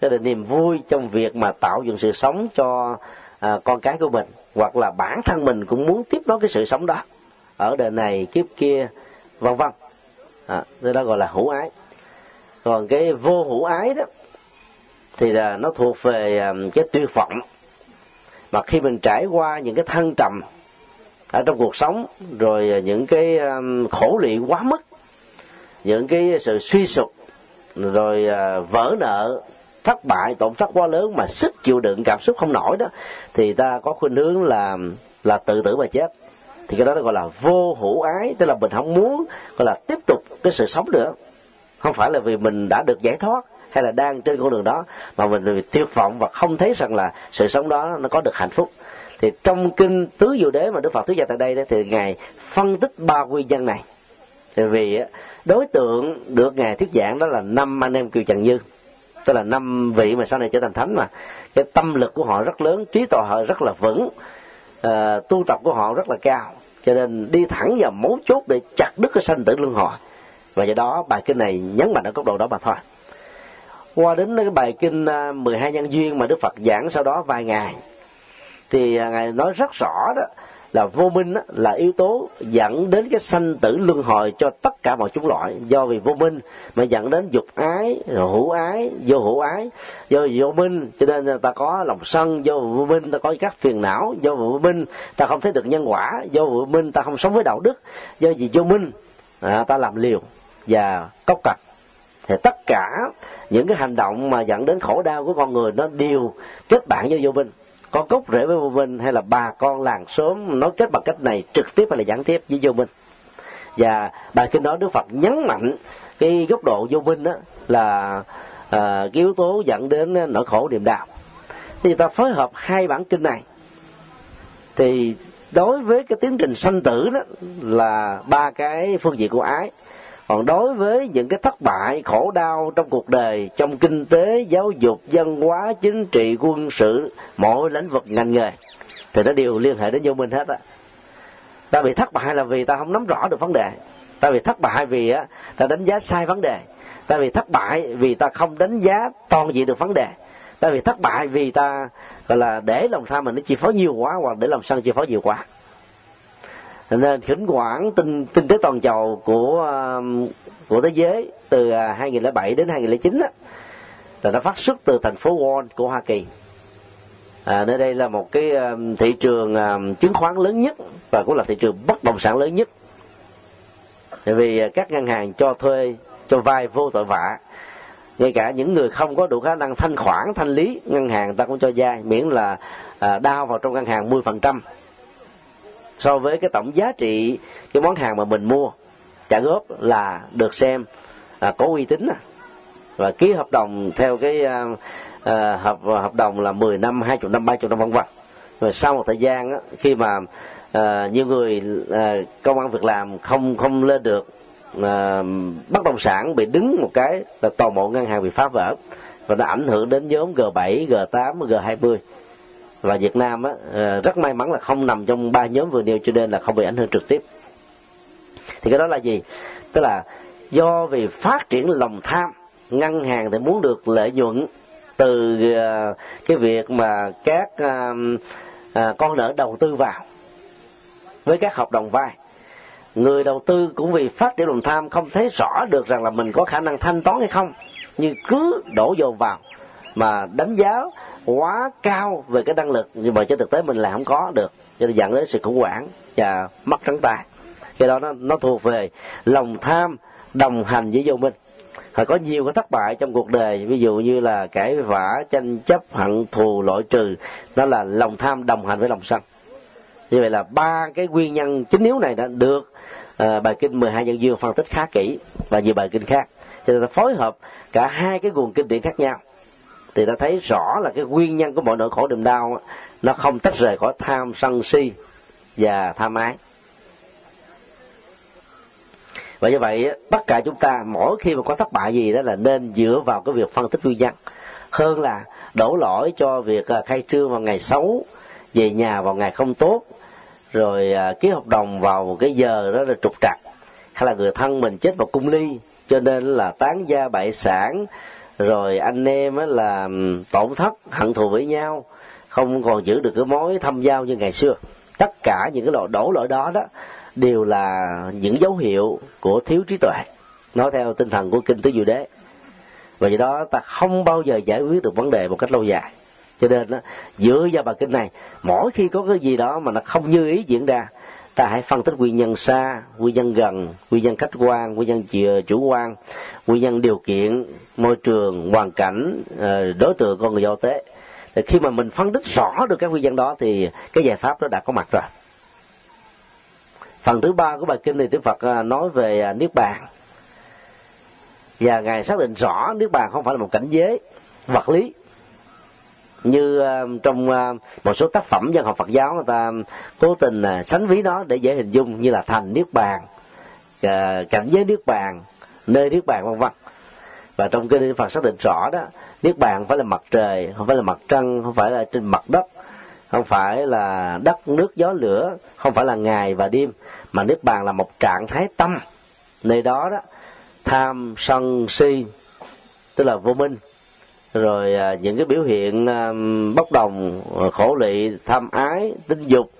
Cái là niềm vui trong việc mà tạo dựng sự sống cho à, con cái của mình hoặc là bản thân mình cũng muốn tiếp nối cái sự sống đó. Ở đời này kiếp kia vân vân. À, đó gọi là hữu ái. Còn cái vô hữu ái đó thì là nó thuộc về à, cái tuyệt vọng. Mà khi mình trải qua những cái thăng trầm ở trong cuộc sống rồi những cái à, khổ lụy quá mức những cái sự suy sụp rồi à, vỡ nợ thất bại tổn thất quá lớn mà sức chịu đựng cảm xúc không nổi đó thì ta có khuynh hướng là là tự tử mà chết. Thì cái đó gọi là vô hữu ái tức là mình không muốn gọi là tiếp tục cái sự sống nữa. Không phải là vì mình đã được giải thoát hay là đang trên con đường đó mà mình vì tuyệt vọng và không thấy rằng là sự sống đó nó có được hạnh phúc. Thì trong kinh tứ diệu đế mà đức phật thuyết giảng tại đây đó, thì ngài phân tích ba nguyên nhân này. Thì vì đối tượng được ngài thuyết giảng đó là năm anh em kiều trần như tức là năm vị mà sau này trở thành thánh mà. Cái tâm lực của họ rất lớn trí tuệ họ rất là vững. À, tu tập của họ rất là cao. Cho nên đi thẳng vào mấu chốt để chặt đứt cái sanh tử luân hồi. Và do đó bài kinh này nhấn mạnh ở góc độ đó mà thôi. Qua đến cái bài kinh à, 12 nhân duyên mà Đức Phật giảng sau đó vài ngày thì à, ngài nói rất rõ đó là vô minh đó, là yếu tố dẫn đến cái sanh tử luân hồi cho tất cả mọi chúng loại. Do vì vô minh mà dẫn đến dục ái rồi hữu ái vô hữu ái. Do vì vô minh cho nên ta có lòng sân. Do vô minh ta có các phiền não. Do vô minh ta không thấy được nhân quả. Do vô minh ta không sống với đạo đức. Do vì vô minh à, ta làm liều và cốc cặt thì tất cả những cái hành động mà dẫn đến khổ đau của con người nó đều kết bạn với vô minh có cốt rễ với vô minh hay là bà con làng xóm nói kết bằng cách này trực tiếp hay là gián tiếp với vô minh và bài kinh đó đức phật nhấn mạnh cái góc độ vô minh đó là à, cái yếu tố dẫn đến nỗi khổ niềm đạo thì ta phối hợp hai bản kinh này. Thì đối với cái tiến trình sanh tử đó là ba cái phương diện của ái còn đối với những cái thất bại, khổ đau trong cuộc đời, trong kinh tế, giáo dục, văn hóa, chính trị, quân sự, mọi lĩnh vực, ngành nghề, thì nó đều liên hệ đến vô minh hết á. Ta bị thất bại là vì ta không nắm rõ được vấn đề. Ta bị thất bại vì á, ta đánh giá sai vấn đề. Ta bị thất bại vì ta không đánh giá toàn diện được vấn đề. Ta bị thất bại vì ta, gọi là, để lòng tham mình nó chi phối nhiều quá hoặc để lòng sân chi phối nhiều quá nên khỉnh quản tinh tinh tế toàn cầu của um, của thế giới từ à, 2007 đến 2009 đó là nó phát xuất từ thành phố Wall của Hoa Kỳ. À, nơi đây là một cái um, thị trường um, chứng khoán lớn nhất và cũng là thị trường bất động sản lớn nhất. Tại vì à, các ngân hàng cho thuê cho vay vô tội vạ. Ngay cả những người không có đủ khả năng thanh khoản thanh lý ngân hàng ta cũng cho vay. Miễn là à, đao vào trong ngân hàng 10% so với cái tổng giá trị cái món hàng mà mình mua trả góp là được xem à, có uy tín à. và ký hợp đồng theo cái à, à, hợp hợp đồng là 10 năm, 20 năm, 30 năm vân vân. Rồi sau một thời gian á, khi mà à, nhiều người à, công an việc làm không không lên được à, bất động sản bị đứng một cái là toàn bộ ngân hàng bị phá vỡ và nó ảnh hưởng đến nhóm G7, G8, G20 và Việt Nam á, ờ, rất may mắn là không nằm trong ba nhóm vừa nêu cho nên là không bị ảnh hưởng trực tiếp. Thì cái đó là gì? Tức là do vì phát triển lòng tham ngân hàng thì muốn được lợi nhuận từ ờ, cái việc mà các ờ, con nợ đầu tư vào với các hợp đồng vay. Người đầu tư cũng vì phát triển lòng tham không thấy rõ được rằng là mình có khả năng thanh toán hay không nhưng cứ đổ dồn vào mà đánh giá quá cao về cái năng lực nhưng mà trên thực tế mình là không có được. Cho nên dẫn đến sự khủng hoảng và mất trắng tay. Cái đó nó nó thuộc về lòng tham đồng hành với vô minh. Phải có nhiều cái thất bại trong cuộc đời ví dụ như là cãi vã tranh chấp hận thù loại trừ. Đó là lòng tham đồng hành với lòng sân. Như vậy là ba cái nguyên nhân chính yếu này đã được uh, bài kinh 12 nhân duyên phân tích khá kỹ và nhiều bài kinh khác. Cho nên ta phối hợp cả hai cái nguồn kinh điển khác nhau thì ta thấy rõ là cái nguyên nhân của mọi nỗi khổ niềm đau nó không tách rời khỏi tham sân si và tham ái. Và như vậy tất cả chúng ta, mỗi khi mà có thất bại gì đó là nên dựa vào cái việc phân tích nguyên nhân. Hơn là đổ lỗi cho việc à, khai trương vào ngày xấu, về nhà vào ngày không tốt, rồi à, ký hợp đồng vào một cái giờ đó là trục trặc, hay là người thân mình chết vào cung ly, cho nên là tán gia bại sản rồi anh em là tổn thất hận thù với nhau không còn giữ được cái mối thâm giao như ngày xưa. Tất cả những cái lỗi đổ lỗi đó đó đều là những dấu hiệu của thiếu trí tuệ. Nói theo tinh thần của kinh tứ diệu đế. Và do đó ta không bao giờ giải quyết được vấn đề một cách lâu dài. Cho nên đó, dựa vào bài kinh này mỗi khi có cái gì đó mà nó không như ý diễn ra ta hãy phân tích nguyên nhân xa nguyên nhân gần nguyên nhân khách quan nguyên nhân chủ quan nguyên nhân điều kiện môi trường hoàn cảnh ờ, đối tượng con người giao tế. Thì khi mà mình phân tích rõ được các nguyên nhân đó thì cái giải pháp đó đã có mặt rồi. Phần thứ ba của bài kinh này, đức phật ờ, nói về ờ, niết bàn. Và ngài xác định rõ niết bàn không phải là một cảnh giới vật lý như ờ, trong ờ, một số tác phẩm dân học Phật giáo người ta cố tình ờ, sánh ví nó để dễ hình dung như là thành niết bàn cảnh giới niết bàn, nơi niết bàn vân vân. Và trong kinh Phật xác định rõ đó, niết bàn phải là mặt trời, không phải là mặt trăng, không phải là trên mặt đất, không phải là đất, nước, gió, lửa, không phải là ngày và đêm, mà niết bàn là một trạng thái tâm. Nơi đó đó, tham, sân, si, tức là vô minh rồi à, những cái biểu hiện à, bốc đồng khổ lị tham ái tính dục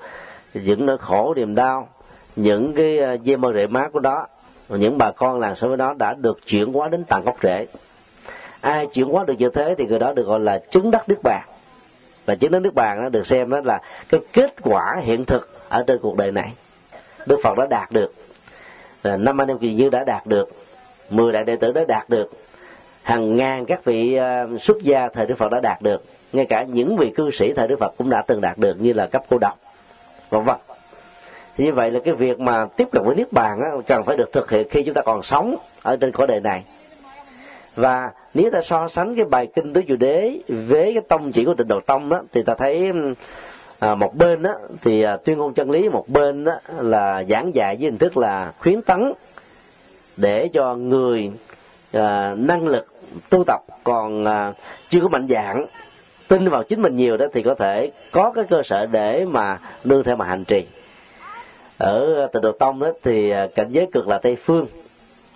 những nỗi khổ niềm đau những cái à, dê mơ rễ mát của đó những bà con làng xóm với đó đã được chuyển hóa đến tận gốc rễ. Ai chuyển hóa được như thế thì người đó được gọi là chứng đắc đức bàn. Và chứng đắc đức bàn nó được xem đó là cái kết quả hiện thực ở trên cuộc đời này. Đức phật đã đạt được. À, năm anh em kỳ như đã đạt được. Mười đại đệ tử đã đạt được hàng ngàn các vị ờ, xuất gia thời đức phật đã đạt được. Ngay cả những vị cư sĩ thời đức phật cũng đã từng đạt được như là cấp cô độc vân vân. Thì như vậy là cái việc mà tiếp cận với niết bàn á, cần phải được thực hiện khi chúng ta còn sống ở trên cõi đời này. Và nếu ta so sánh cái bài kinh tứ diệu đế với cái tông chỉ của tịnh độ tông đó thì ta thấy à, một bên đó thì à, tuyên ngôn chân lý một bên đó là giảng dạy với hình thức là khuyến tấn để cho người à, năng lực tu tập còn à, chưa có mạnh dạng tin vào chính mình nhiều đó thì có thể có cái cơ sở để mà nương theo mà hành trì. Ở à, tịnh độ tông đó thì à, cảnh giới cực là tây phương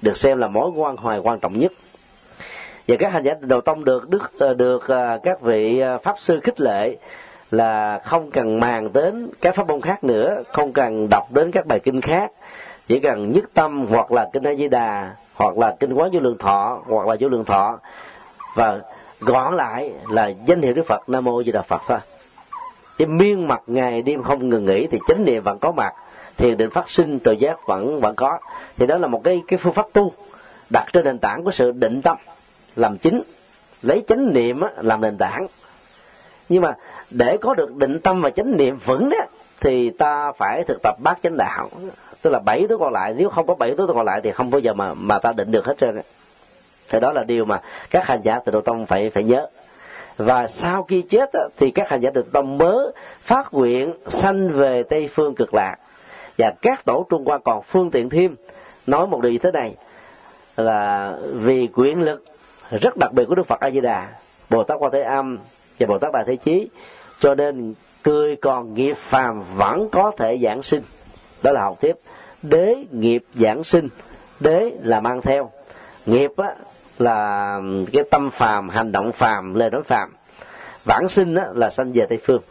được xem là mối quan hoài quan trọng nhất. Và các hành giả tịnh độ tông được đức à, được các vị pháp sư khích lệ là không cần màng đến các pháp môn khác nữa không cần đọc đến các bài kinh khác chỉ cần nhất tâm hoặc là kinh a di đà hoặc là kinh quán vô lượng thọ, hoặc là vô lượng thọ. Và gọn lại là danh hiệu đức phật, nam mô di đà phật thôi. Cái miên mặt ngày đêm không ngừng nghỉ thì chánh niệm vẫn có mặt thiền định phát sinh tự giác vẫn vẫn có. Thì đó là một cái cái phương pháp tu đặt trên nền tảng của sự định tâm, làm chính, lấy chánh niệm làm nền tảng. Nhưng mà để có được định tâm và chánh niệm vững đó thì ta phải thực tập bát chánh đạo tức là bảy thứ còn lại, nếu không có bảy thứ còn lại thì không bao giờ mà mà ta định được hết trơn thì đó là điều mà các hành giả từ độ tông phải phải nhớ. Và sau khi chết thì các hành giả từ tông mới phát nguyện sanh về tây phương cực lạc. Và các tổ trung hoa còn phương tiện thêm, nói một điều như thế này, là vì quyền lực rất đặc biệt của đức phật a di đà bồ tát quan thế âm và bồ tát đại thế chí, cho nên cười còn nghiệp phàm vẫn có thể giảng sinh đó là học tiếp. Đế nghiệp giảng sinh. Đế là mang theo. Nghiệp á, là cái tâm phàm hành động phàm lời nói phàm. Vãng sinh á, là sanh về tây phương.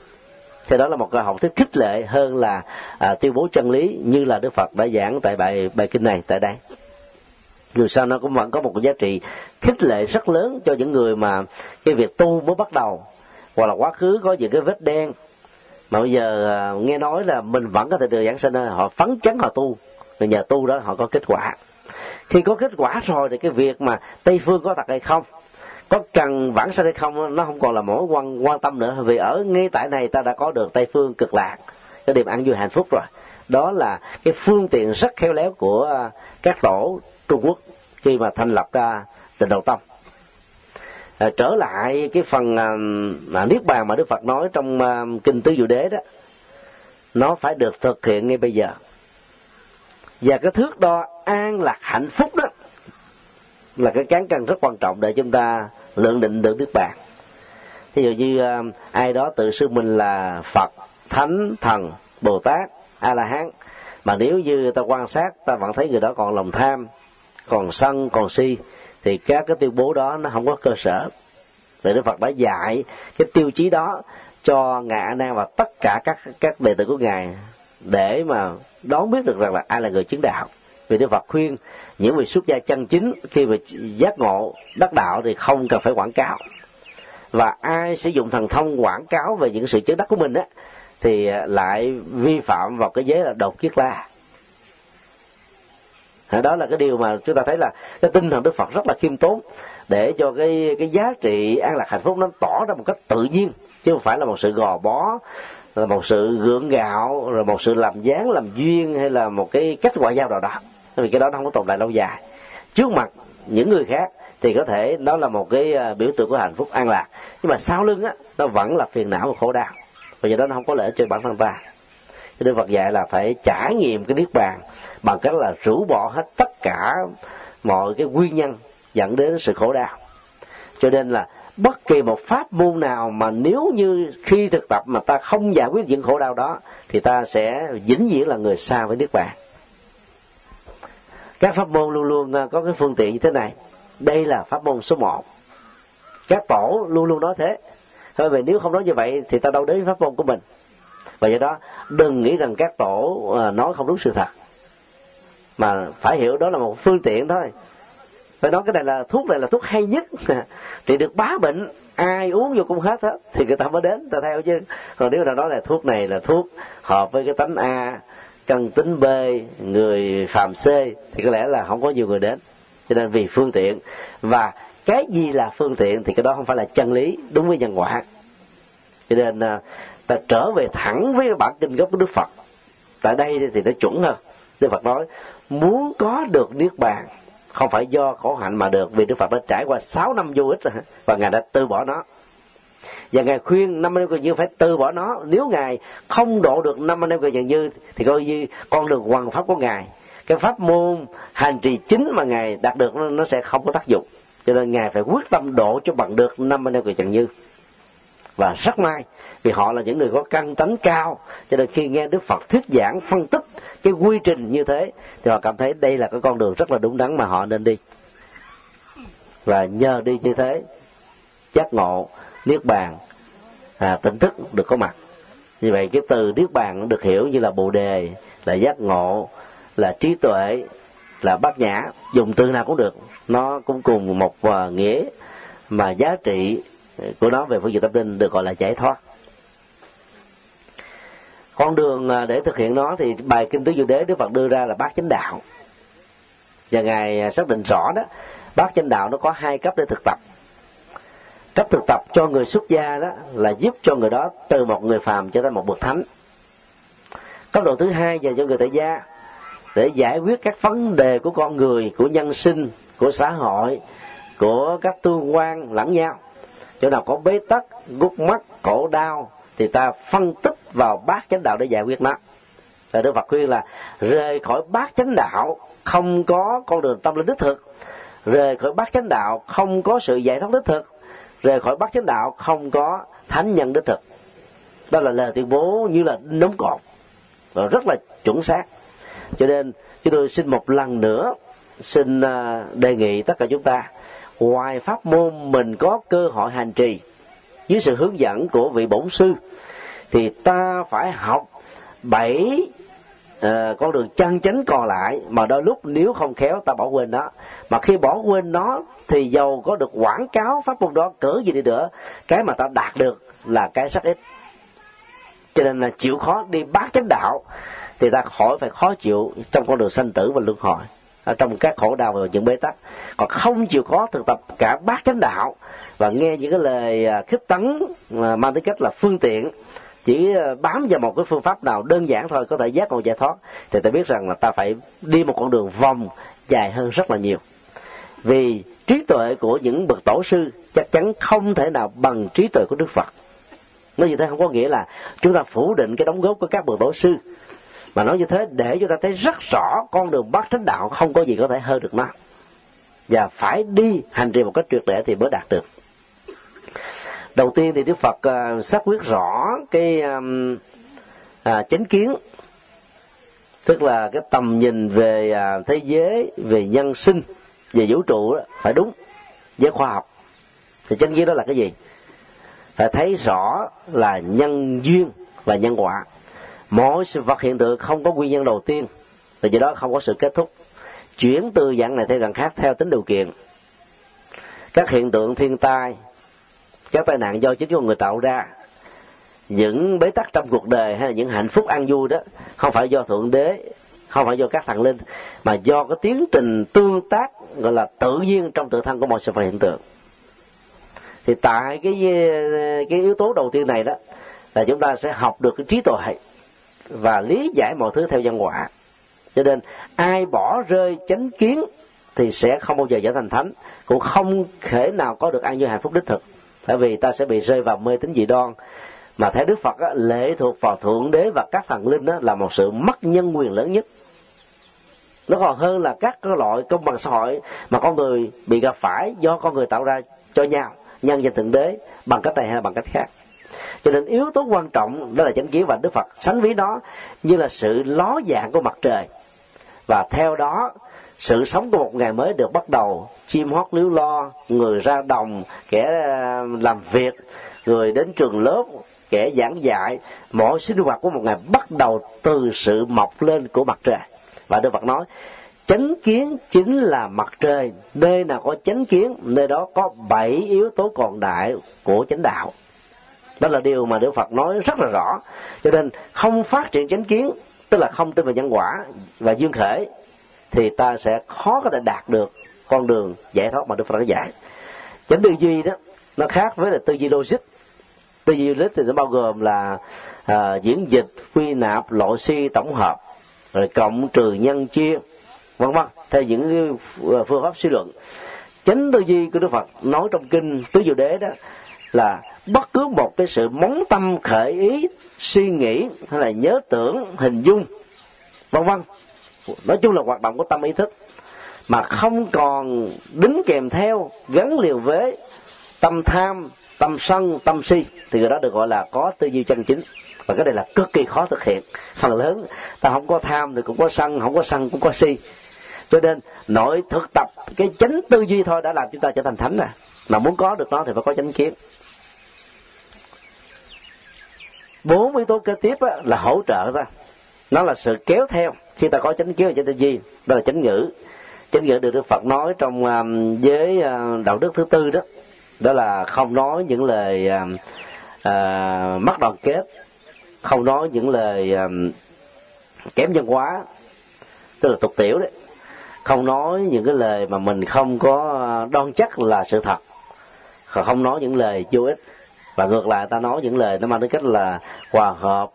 Thì đó là một cái học thuyết khích lệ hơn là à, tuyên bố chân lý như là đức phật đã giảng tại bài bài kinh này tại đây. Dù sao nó cũng vẫn có một cái giá trị khích lệ rất lớn cho những người mà cái việc tu mới bắt đầu. Hoặc là quá khứ có những cái vết đen mà bây giờ à, nghe nói là mình vẫn có thể được giảng sinh họ phấn chấn họ tu. Và nhờ tu đó họ có kết quả. Khi có kết quả rồi thì cái việc mà tây phương có thật hay không, có cần vãng sanh hay không nó không còn là mối quan quan tâm nữa. Vì ở ngay tại này ta đã có được tây phương cực lạc, cái niềm ăn vui hạnh phúc rồi. Đó là cái phương tiện rất khéo léo của à, các tổ trung quốc khi mà thành lập ra tịnh độ tông à, trở lại cái phần à, à, niết bàn mà đức phật nói trong à, kinh tứ diệu đế đó nó phải được thực hiện ngay bây giờ. Và cái thước đo an lạc hạnh phúc đó là cái cán cân rất quan trọng để chúng ta lượng định được niết bàn. Thí dụ như à, ai đó tự xưng mình là phật thánh thần bồ tát a la hán mà nếu như ta quan sát ta vẫn thấy người đó còn lòng tham còn sân còn si thì các cái tuyên bố đó nó không có cơ sở. Vì đức phật đã dạy cái tiêu chí đó cho ngài a nan và tất cả các các đệ tử của ngài để mà đón biết được rằng là ai là người chứng đạo. Vì đức phật khuyên những vị xuất gia chân chính khi mà giác ngộ đắc đạo thì không cần phải quảng cáo. Và ai sử dụng thần thông quảng cáo về những sự chứng đắc của mình á, thì lại vi phạm vào cái giới là đột kiết la đó là cái điều mà chúng ta thấy là cái tinh thần đức phật rất là khiêm tốn để cho cái cái giá trị an lạc hạnh phúc nó tỏ ra một cách tự nhiên, chứ không phải là một sự gò bó, là một sự gượng gạo, rồi một sự làm dáng, làm duyên hay là một cái cách ngoại giao nào đó. Vì cái đó nó không có tồn tại lâu dài. Trước mặt những người khác thì có thể đó là một cái à, biểu tượng của hạnh phúc an lạc, nhưng mà sau lưng á, nó vẫn là phiền não và khổ đau. Và do đó nó không có lợi cho bản thân ta. Cho nên Phật dạy là phải trải nghiệm cái niết bàn bằng cách là rũ bỏ hết tất cả mọi cái nguyên nhân dẫn đến sự khổ đau. Cho nên là bất kỳ một pháp môn nào mà nếu như khi thực tập mà ta không giải quyết những khổ đau đó, thì ta sẽ vĩnh viễn là người xa với nước bạn các pháp môn luôn luôn à, có cái phương tiện như thế này. Đây là pháp môn số một. Các tổ luôn luôn nói thế. Thôi vì nếu không nói như vậy thì ta đâu đến pháp môn của mình. Và do đó, đừng nghĩ rằng các tổ à, nói không đúng sự thật mà phải hiểu đó là một phương tiện thôi. Phải nói cái này là thuốc này là thuốc hay nhất. Thì được bá bệnh, ai uống vô cũng hết hết thì người ta mới đến, ta theo chứ. Còn nếu nào nói là thuốc này là thuốc hợp với cái tánh a cần tính b, người phàm c, thì có lẽ là không có nhiều người đến. Cho nên vì phương tiện. Và cái gì là phương tiện thì cái đó không phải là chân lý, đúng với nhân quả. Cho nên à, ta trở về thẳng với bản kinh gốc của đức phật. Tại đây thì nó chuẩn hơn đức phật nói muốn có được niết bàn không phải do khổ hạnh mà được vì đức phật đã trải qua 6 năm vô ích rồi và ngài đã từ bỏ nó. Và ngài khuyên năm anh em như phải từ bỏ nó. Nếu ngài không độ được năm anh em cần như thì coi như con đường hoàn pháp của ngài cái pháp môn hành trì chính mà ngài đạt được nó, nó sẽ không có tác dụng. Cho nên ngài phải quyết tâm độ cho bằng được năm anh em cần như và rất may vì họ là những người có căn tánh cao cho nên khi nghe đức phật thuyết giảng phân tích cái quy trình như thế thì họ cảm thấy đây là cái con đường rất là đúng đắn mà họ nên đi. Và nhờ đi như thế giác ngộ niết bàn à, tỉnh thức được có mặt. Như vậy cái từ niết bàn được hiểu như là bồ đề là giác ngộ là trí tuệ là bát nhã dùng từ nào cũng được. Nó cũng cùng một uh, nghĩa mà giá trị của nó về phương diện tâm linh được gọi là giải thoát. Con đường à, để thực hiện nó thì bài kinh tứ diệu đế đức phật đưa ra là bát chánh đạo. Và ngài à, xác định rõ đó, bát chánh đạo nó có hai cấp để thực tập. Cấp thực tập cho người xuất gia đó là giúp cho người đó từ một người phàm cho tới một bậc thánh. Cấp độ thứ hai dành cho người tại gia để giải quyết các vấn đề của con người, của nhân sinh, của xã hội, của các tương quan lẫn nhau chỗ nào có bế tắc, gút mắt khổ đau, thì ta phân tích vào bát chánh đạo để giải quyết nó. Rồi đức phật khuyên là, rời khỏi bát chánh đạo, không có con đường tâm linh đích thực. Rời khỏi bát chánh đạo, không có sự giải thoát đích thực. Rời khỏi bát chánh đạo, không có thánh nhân đích thực. Đó là lời tuyên bố như là nóng cột và rất là chuẩn xác. Cho nên, chúng tôi xin một lần nữa xin à, đề nghị tất cả chúng ta ngoài pháp môn mình có cơ hội hành trì dưới sự hướng dẫn của vị bổn sư thì ta phải học bảy uh, con đường chân chánh còn lại. Mà đôi lúc nếu không khéo ta bỏ quên nó. Mà khi bỏ quên nó thì dầu có được quảng cáo pháp môn đó cỡ gì đi nữa cái mà ta đạt được là cái rất ít. Cho nên là chịu khó đi bát chánh đạo thì ta khỏi phải khó chịu trong con đường sanh tử và luân hồi ở trong các khổ đau và những bế tắc. Còn không chịu khó thực tập cả bát chánh đạo và nghe những cái lời à, khích tấn à, mang tính cách là phương tiện. Chỉ à, bám vào một cái phương pháp nào đơn giản thôi, có thể giác ngộ, giải thoát. Thì ta biết rằng là ta phải đi một con đường vòng dài hơn rất là nhiều. Vì trí tuệ của những bậc tổ sư chắc chắn không thể nào bằng trí tuệ của đức phật. Nói như thế không có nghĩa là chúng ta phủ định cái đóng góp của các bậc tổ sư mà nói như thế để chúng ta thấy rất rõ con đường bắt chánh đạo không có gì có thể hơn được nó. Và phải đi hành trì một cách tuyệt để thì mới đạt được. Đầu tiên thì đức phật uh, xác quyết rõ cái um, à, chánh kiến. Tức là cái tầm nhìn về à, thế giới về nhân sinh về vũ trụ đó, phải đúng. Với khoa học. Thì chánh kiến đó là cái gì? Phải thấy rõ là nhân duyên và nhân quả mỗi sự vật hiện tượng không có nguyên nhân đầu tiên từ do đó không có sự kết thúc. Chuyển từ dạng này theo dạng khác theo tính điều kiện. Các hiện tượng thiên tai, các tai nạn do chính con người tạo ra, những bế tắc trong cuộc đời hay là những hạnh phúc an vui đó, không phải do thượng đế, không phải do các thần linh, mà do cái tiến trình tương tác, gọi là tự nhiên trong tự thân của mọi sự vật hiện tượng. Thì tại cái cái yếu tố đầu tiên này đó, là chúng ta sẽ học được cái trí tuệ và lý giải mọi thứ theo văn quả cho nên ai bỏ rơi chánh kiến thì sẽ không bao giờ trở thành thánh cũng không thể nào có được an vui hạnh phúc đích thực. Tại vì ta sẽ bị rơi vào mê tín dị đoan mà theo đức phật á, lệ thuộc vào thượng đế và các thần linh á, là một sự mất nhân quyền lớn nhất. Nó còn hơn là các cái loại công bằng xã hội mà con người bị gặp phải do con người tạo ra cho nhau nhân danh thượng đế bằng cách này hay là bằng cách khác cho nên yếu tố quan trọng đó là chánh kiến và đức phật sánh ví nó như là sự ló dạng của mặt trời. Và theo đó, sự sống của một ngày mới được bắt đầu. Chim hót líu lo, người ra đồng, kẻ ờ, làm việc, người đến trường lớp, kẻ giảng dạy. Mọi sinh hoạt của một ngày bắt đầu từ sự mọc lên của mặt trời. Và đức phật nói, chánh kiến chính là mặt trời. Nơi nào có chánh kiến, nơi đó có bảy yếu tố còn đại của chánh đạo đó là điều mà đức phật nói rất là rõ. Cho nên không phát triển chánh kiến tức là không tin vào nhân quả và duyên khởi thì ta sẽ khó có thể đạt được con đường giải thoát mà đức phật đã dạy. Chánh tư duy đó nó khác với là tư duy logic. Tư duy logic thì nó bao gồm là à, diễn dịch quy nạp lộ suy tổng hợp rồi cộng trừ nhân chia vân vân theo những à, phương pháp suy luận. Chánh tư duy của đức phật nói trong kinh tứ diệu đế đó là bất cứ một cái sự móng tâm khởi ý, suy nghĩ hay là nhớ tưởng, hình dung, vân vân. Nói chung là hoạt động của tâm ý thức. Mà không còn đính kèm theo, gắn liền với tâm tham, tâm sân, tâm si, thì người đó được gọi là có tư duy chân chính. Và cái này là cực kỳ khó thực hiện, phần lớn. Ta không có tham thì cũng có sân, không có sân cũng có si. Cho nên, nội thực tập, cái chánh tư duy thôi đã làm chúng ta trở thành thánh rồi. Mà muốn có được nó thì phải có chánh kiến bốn yếu tố kế tiếp là hỗ trợ ta nó là sự kéo theo. Khi ta có chánh kiến và chánh tư duy đó là chánh ngữ. Chánh ngữ được đức phật nói trong um, giới uh, đạo đức thứ tư đó. Đó là không nói những lời um, uh, uh, mất đoàn kết không nói những lời um, kém nhân hóa tức là tục tiểu đấy. Không nói những cái lời mà mình không có uh, đoan chắc là sự thật. Không nói những lời vô ích và ngược lại ta nói những lời nó mang tính cách là hòa hợp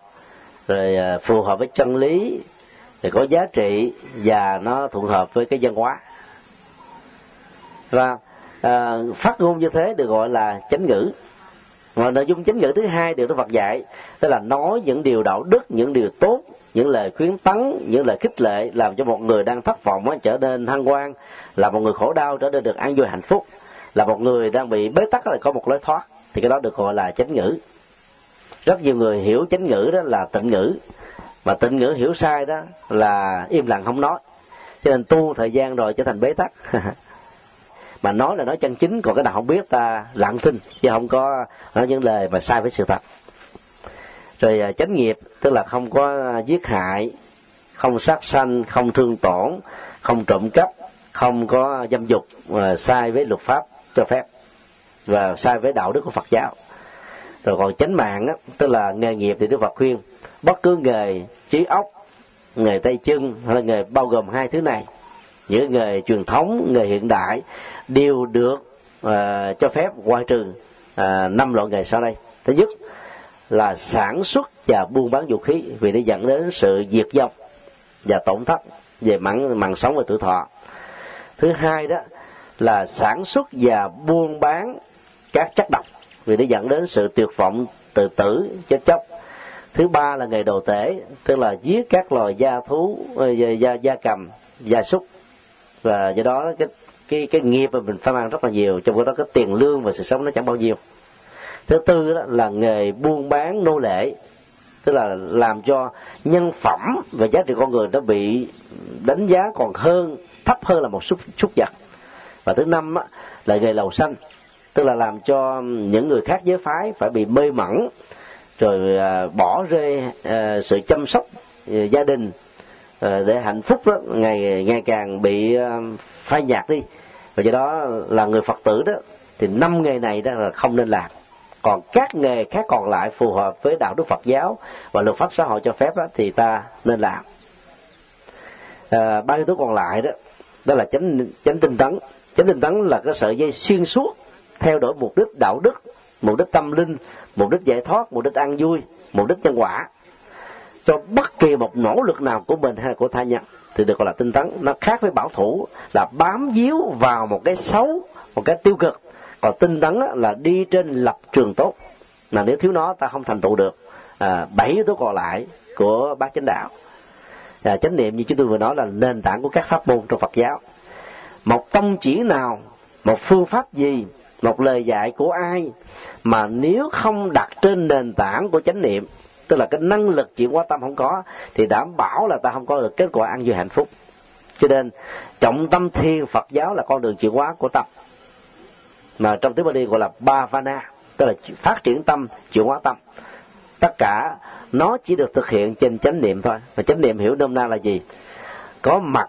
rồi à, phù hợp với chân lý thì có giá trị và nó thuận hợp với cái văn hóa. Và à, phát ngôn như thế được gọi là chánh ngữ. Và nội dung chánh ngữ thứ hai được Đức Phật dạy tức là nói những điều đạo đức những điều tốt những lời khuyến tấn những lời khích lệ làm cho một người đang thất vọng trở nên hăng quan là một người khổ đau trở nên được an vui hạnh phúc là một người đang bị bế tắc lại có một lối thoát thì cái đó được gọi là chánh ngữ. Rất nhiều người hiểu chánh ngữ đó là tịnh ngữ. Mà tịnh ngữ hiểu sai đó là im lặng không nói. Cho nên tu thời gian rồi trở thành bế tắc. Mà nói là nói chân chính, còn cái nào không biết ta lặng tin chứ không có nói những lời mà sai với sự thật. Rồi à, chánh nghiệp, tức là không có giết hại, không sát sanh, không thương tổn, không trộm cắp, không có dâm dục và sai với luật pháp cho phép và sai với đạo đức của Phật giáo. Rồi còn chánh mạng á, tức là nghề nghiệp thì Đức Phật khuyên bất cứ nghề trí óc nghề tay chân hay là nghề bao gồm hai thứ này những nghề truyền thống nghề hiện đại đều được uh, cho phép ngoại trừ uh, năm loại nghề sau đây. Thứ nhất là sản xuất và buôn bán vũ khí vì nó dẫn đến sự diệt vong và tổn thất về mạng mạng sống và tuổi thọ. Thứ hai đó là sản xuất và buôn bán các chất độc vì nó dẫn đến sự tuyệt vọng tự tử chết chóc. Thứ ba là nghề đồ tể tức là giết các loài gia thú ờ, gia gia cầm gia súc. Và do đó cái cái cái nghiệp mà mình phải mang rất là nhiều trong đó cái tiền lương và sự sống nó chẳng bao nhiêu. Thứ tư đó là nghề buôn bán nô lệ tức là làm cho nhân phẩm và giá trị con người nó bị đánh giá còn hơn thấp hơn là một súc súc vật. Và thứ năm á, là nghề lầu xanh tức là làm cho những người khác giới phái phải bị mê mẩn rồi à, bỏ rơi à, sự chăm sóc à, gia đình để hạnh phúc đó ngày ngày càng bị phai nhạt đi. Và do đó là người phật tử đó thì năm nghề này đó là không nên làm. Còn các nghề khác còn lại phù hợp với đạo đức Phật giáo và luật pháp xã hội cho phép đó, thì ta nên làm. À, ba yếu tố còn lại đó đó là chánh chánh tinh tấn. Chánh tinh tấn là cái sợi dây xuyên suốt theo đuổi mục đích đạo đức mục đích tâm linh mục đích giải thoát mục đích ăn vui mục đích nhân quả. Cho bất kỳ một nỗ lực nào của mình hay của tha nhân thì được gọi là tinh tấn. Nó khác với bảo thủ là bám víu vào một cái xấu một cái tiêu cực. Còn tinh tấn là đi trên lập trường tốt. Là nếu thiếu nó ta không thành tựu được. À, bảy yếu tố còn lại của bác chánh đạo. À, chánh niệm như chúng tôi vừa nói là nền tảng của các pháp môn trong Phật giáo. Một tông chỉ nào một phương pháp gì một lời dạy của ai mà nếu không đặt trên nền tảng của chánh niệm, tức là cái năng lực chuyển hóa tâm không có, thì đảm bảo là ta không có được kết quả ăn vui hạnh phúc. Cho nên, trọng tâm thiên Phật giáo là con đường chuyển hóa của tâm. Mà trong tiếng Bali gọi là bhavana, tức là phát triển tâm, chuyển hóa tâm. Tất cả nó chỉ được thực hiện trên chánh niệm thôi. Và chánh niệm hiểu nôm na là gì? Có mặt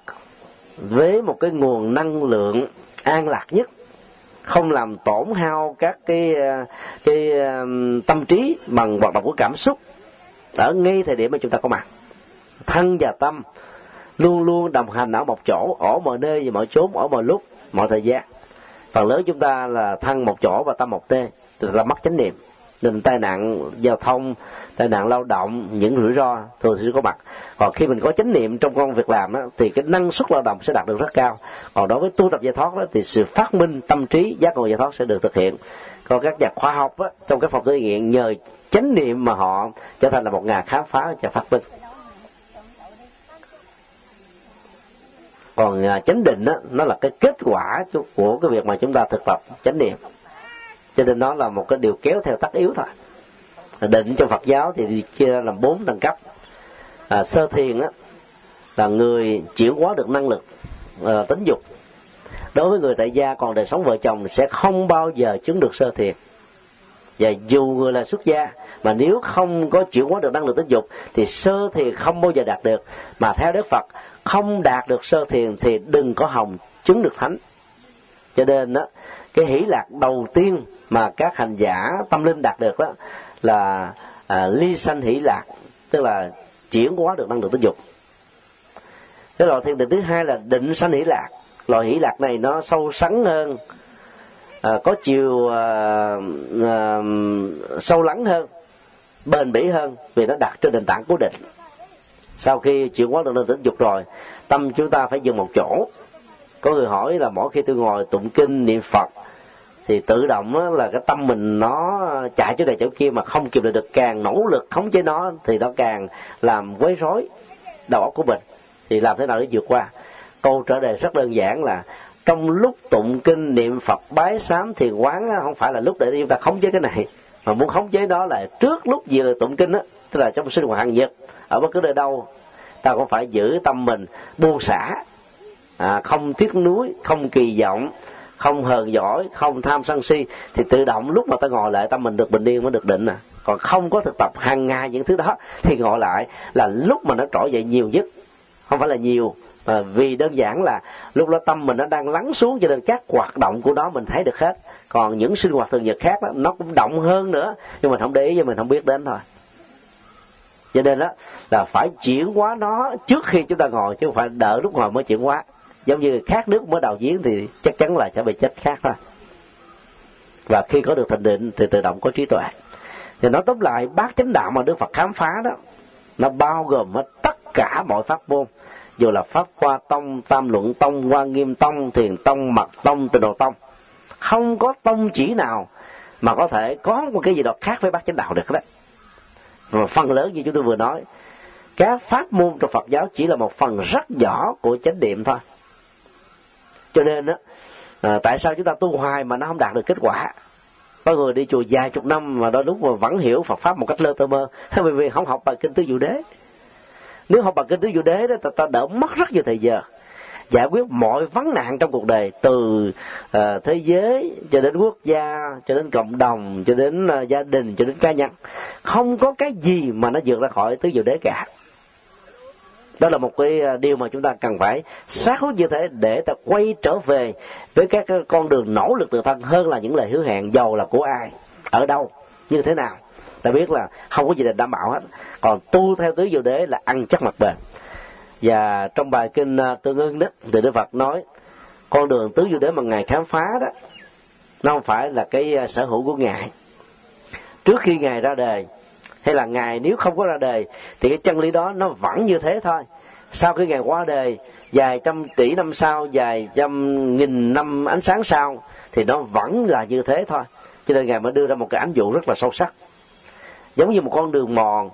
với một cái nguồn năng lượng an lạc nhất không làm tổn hao các cái ờ, cái ờ, tâm trí bằng hoạt động của cảm xúc. Ở ngay thời điểm mà chúng ta có mặt, thân và tâm luôn luôn đồng hành ở một chỗ, ở mọi nơi và mọi chốn, ở mọi lúc, mọi thời gian. Phần lớn chúng ta là thân một chỗ và tâm một tê là mất chánh niệm nên tai nạn giao thông tai nạn lao động những rủi ro thường sẽ có mặt. Còn khi mình có chánh niệm trong công việc làm đó, thì cái năng suất lao động sẽ đạt được rất cao. Còn đối với tu tập giải thoát đó, thì sự phát minh tâm trí giác ngộ giải thoát sẽ được thực hiện. Còn các nhà khoa học đó, trong các phòng thí nghiệm nhờ chánh niệm mà họ trở thành là một nhà khám phá và phát minh. Còn à, chánh định đó, nó là cái kết quả của cái việc mà chúng ta thực tập chánh niệm cho nên nó là một cái điều kéo theo tất yếu thôi. Định trong Phật giáo thì chia ra làm bốn tầng cấp. À, sơ thiền á là người chuyển hóa được năng lực à, tính dục. Đối với người tại gia còn đời sống vợ chồng sẽ không bao giờ chứng được sơ thiền. Và dù người là xuất gia mà nếu không có chuyển hóa được năng lực tính dục thì sơ thiền không bao giờ đạt được. Mà theo đức phật không đạt được sơ thiền thì đừng có hồng chứng được thánh. Cho nên đó cái hỷ lạc đầu tiên mà các hành giả tâm linh đạt được đó là à, ly sanh hỷ lạc tức là chuyển hóa được năng lượng tính dục. Cái loại thiền định thứ hai là định sanh hỷ lạc. Loại hỷ lạc này nó sâu sắn hơn à, có chiều à, à, sâu lắng hơn bền bỉ hơn vì nó đặt trên nền tảng cố định. Sau khi chuyển hóa được năng tính dục rồi tâm chúng ta phải dừng một chỗ có người hỏi là mỗi khi tôi ngồi tụng kinh niệm phật thì tự động là cái tâm mình nó chạy chỗ này chỗ kia mà không kịp được càng nỗ lực khống chế nó thì nó càng làm quấy rối đầu óc của mình. Thì làm thế nào để vượt qua? Câu trả lời rất đơn giản là trong lúc tụng kinh niệm phật bái sám thiền quán không phải là lúc để chúng ta khống chế cái này. Mà muốn khống chế đó là trước lúc vừa tụng kinh á, tức là trong sinh hoạt hàng nhật, ở bất cứ nơi đâu, ta cũng phải giữ tâm mình buông xả à, không tiếc nuối không kỳ vọng không hờn giỏi không tham sân si thì tự động lúc mà ta ngồi lại tâm mình được bình yên mới được định à. Còn không có thực tập hàng ngày những thứ đó thì ngồi lại là lúc mà nó trỗi dậy nhiều nhất. Không phải là nhiều mà vì đơn giản là lúc đó tâm mình nó đang lắng xuống cho nên các hoạt động của nó mình thấy được hết. Còn những sinh hoạt thường nhật khác đó nó cũng động hơn nữa nhưng mình không để ý và mình không biết đến thôi. Cho nên đó là phải chuyển hóa nó trước khi chúng ta ngồi chứ không phải đợi lúc ngồi mới chuyển hóa giống như khát nước mới đầu giếng thì chắc chắn là sẽ bị chết khát thôi. Và khi có được thành định thì tự động có trí tuệ. Thì nói tóm lại, bát chánh đạo mà đức phật khám phá đó, nó bao gồm hết tất cả mọi pháp môn. Dù là pháp hoa tông, tam luận tông, hoa nghiêm tông, thiền tông, mật tông, tịnh độ tông. Không có tông chỉ nào mà có thể có một cái gì đó khác với bát chánh đạo được đó. Và phần lớn như chúng tôi vừa nói, các pháp môn trong Phật giáo chỉ là một phần rất nhỏ của chánh niệm thôi cho nên đó à, tại sao chúng ta tu hoài mà nó không đạt được kết quả? Có người đi chùa vài chục năm mà đôi lúc mà vẫn hiểu Phật pháp một cách lơ tơ mơ bởi vì không học bài kinh tứ diệu đế. Nếu học bài kinh tứ diệu đế đó ta, ta đỡ mất rất nhiều thời giờ giải quyết mọi vấn nạn trong cuộc đời từ uh, thế giới cho đến quốc gia cho đến cộng đồng cho đến uh, gia đình cho đến cá nhân. Không có cái gì mà nó vượt ra khỏi tứ diệu đế cả đó là một cái à, điều mà chúng ta cần phải xác hút như thế để ta quay trở về với các à, con đường nỗ lực tự thân hơn là những lời hứa hẹn giàu là của ai, ở đâu, như thế nào. Ta biết là không có gì để đảm bảo hết. Còn tu theo tứ diệu đế là ăn chắc mặt bền. Và trong bài kinh à, tương ưng đó, thì đức phật nói, con đường tứ diệu đế mà ngài khám phá đó, nó không phải là cái sở hữu của ngài. Trước khi ngài ra đời hay là ngài nếu không có ra đời, thì cái chân lý đó nó vẫn như thế thôi. Sau khi ngài qua đời, vài trăm tỷ năm sau, vài trăm nghìn năm ánh sáng sau, thì nó vẫn là như thế thôi. Cho nên ngài mới đưa ra một cái ám dụ rất là sâu sắc. Giống như một con đường mòn,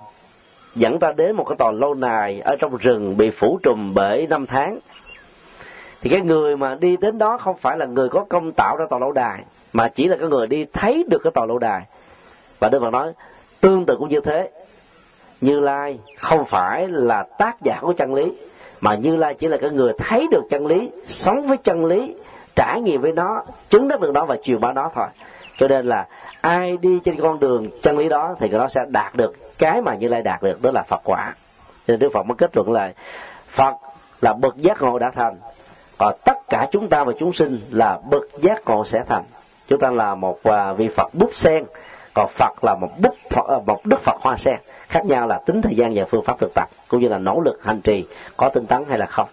dẫn ta đến một cái tòa lâu đài ở trong rừng bị phủ trùm bởi năm tháng. Thì cái người mà đi đến đó không phải là người có công tạo ra tòa lâu đài, mà chỉ là cái người đi thấy được cái tòa lâu đài. Và đức phật nói tương tự cũng như thế. Như lai không phải là tác giả của chân lý, mà như lai chỉ là cái người thấy được chân lý, sống với chân lý, trải nghiệm với nó, chứng đắc được nó và truyền bá nó thôi. Cho nên là ai đi trên con đường chân lý đó thì nó sẽ đạt được cái mà như lai đạt được, đó là phật quả. Nên đức phật mới kết luận là phật là bậc giác ngộ đã thành, và tất cả chúng ta và chúng sinh là bậc giác ngộ sẽ thành. Chúng ta là một à, vị phật bút sen còn phật là một bút phật, à, một đức phật hoa sen khác nhau là tính thời gian và phương pháp thực tập cũng như là nỗ lực hành trì có tinh tấn hay là không.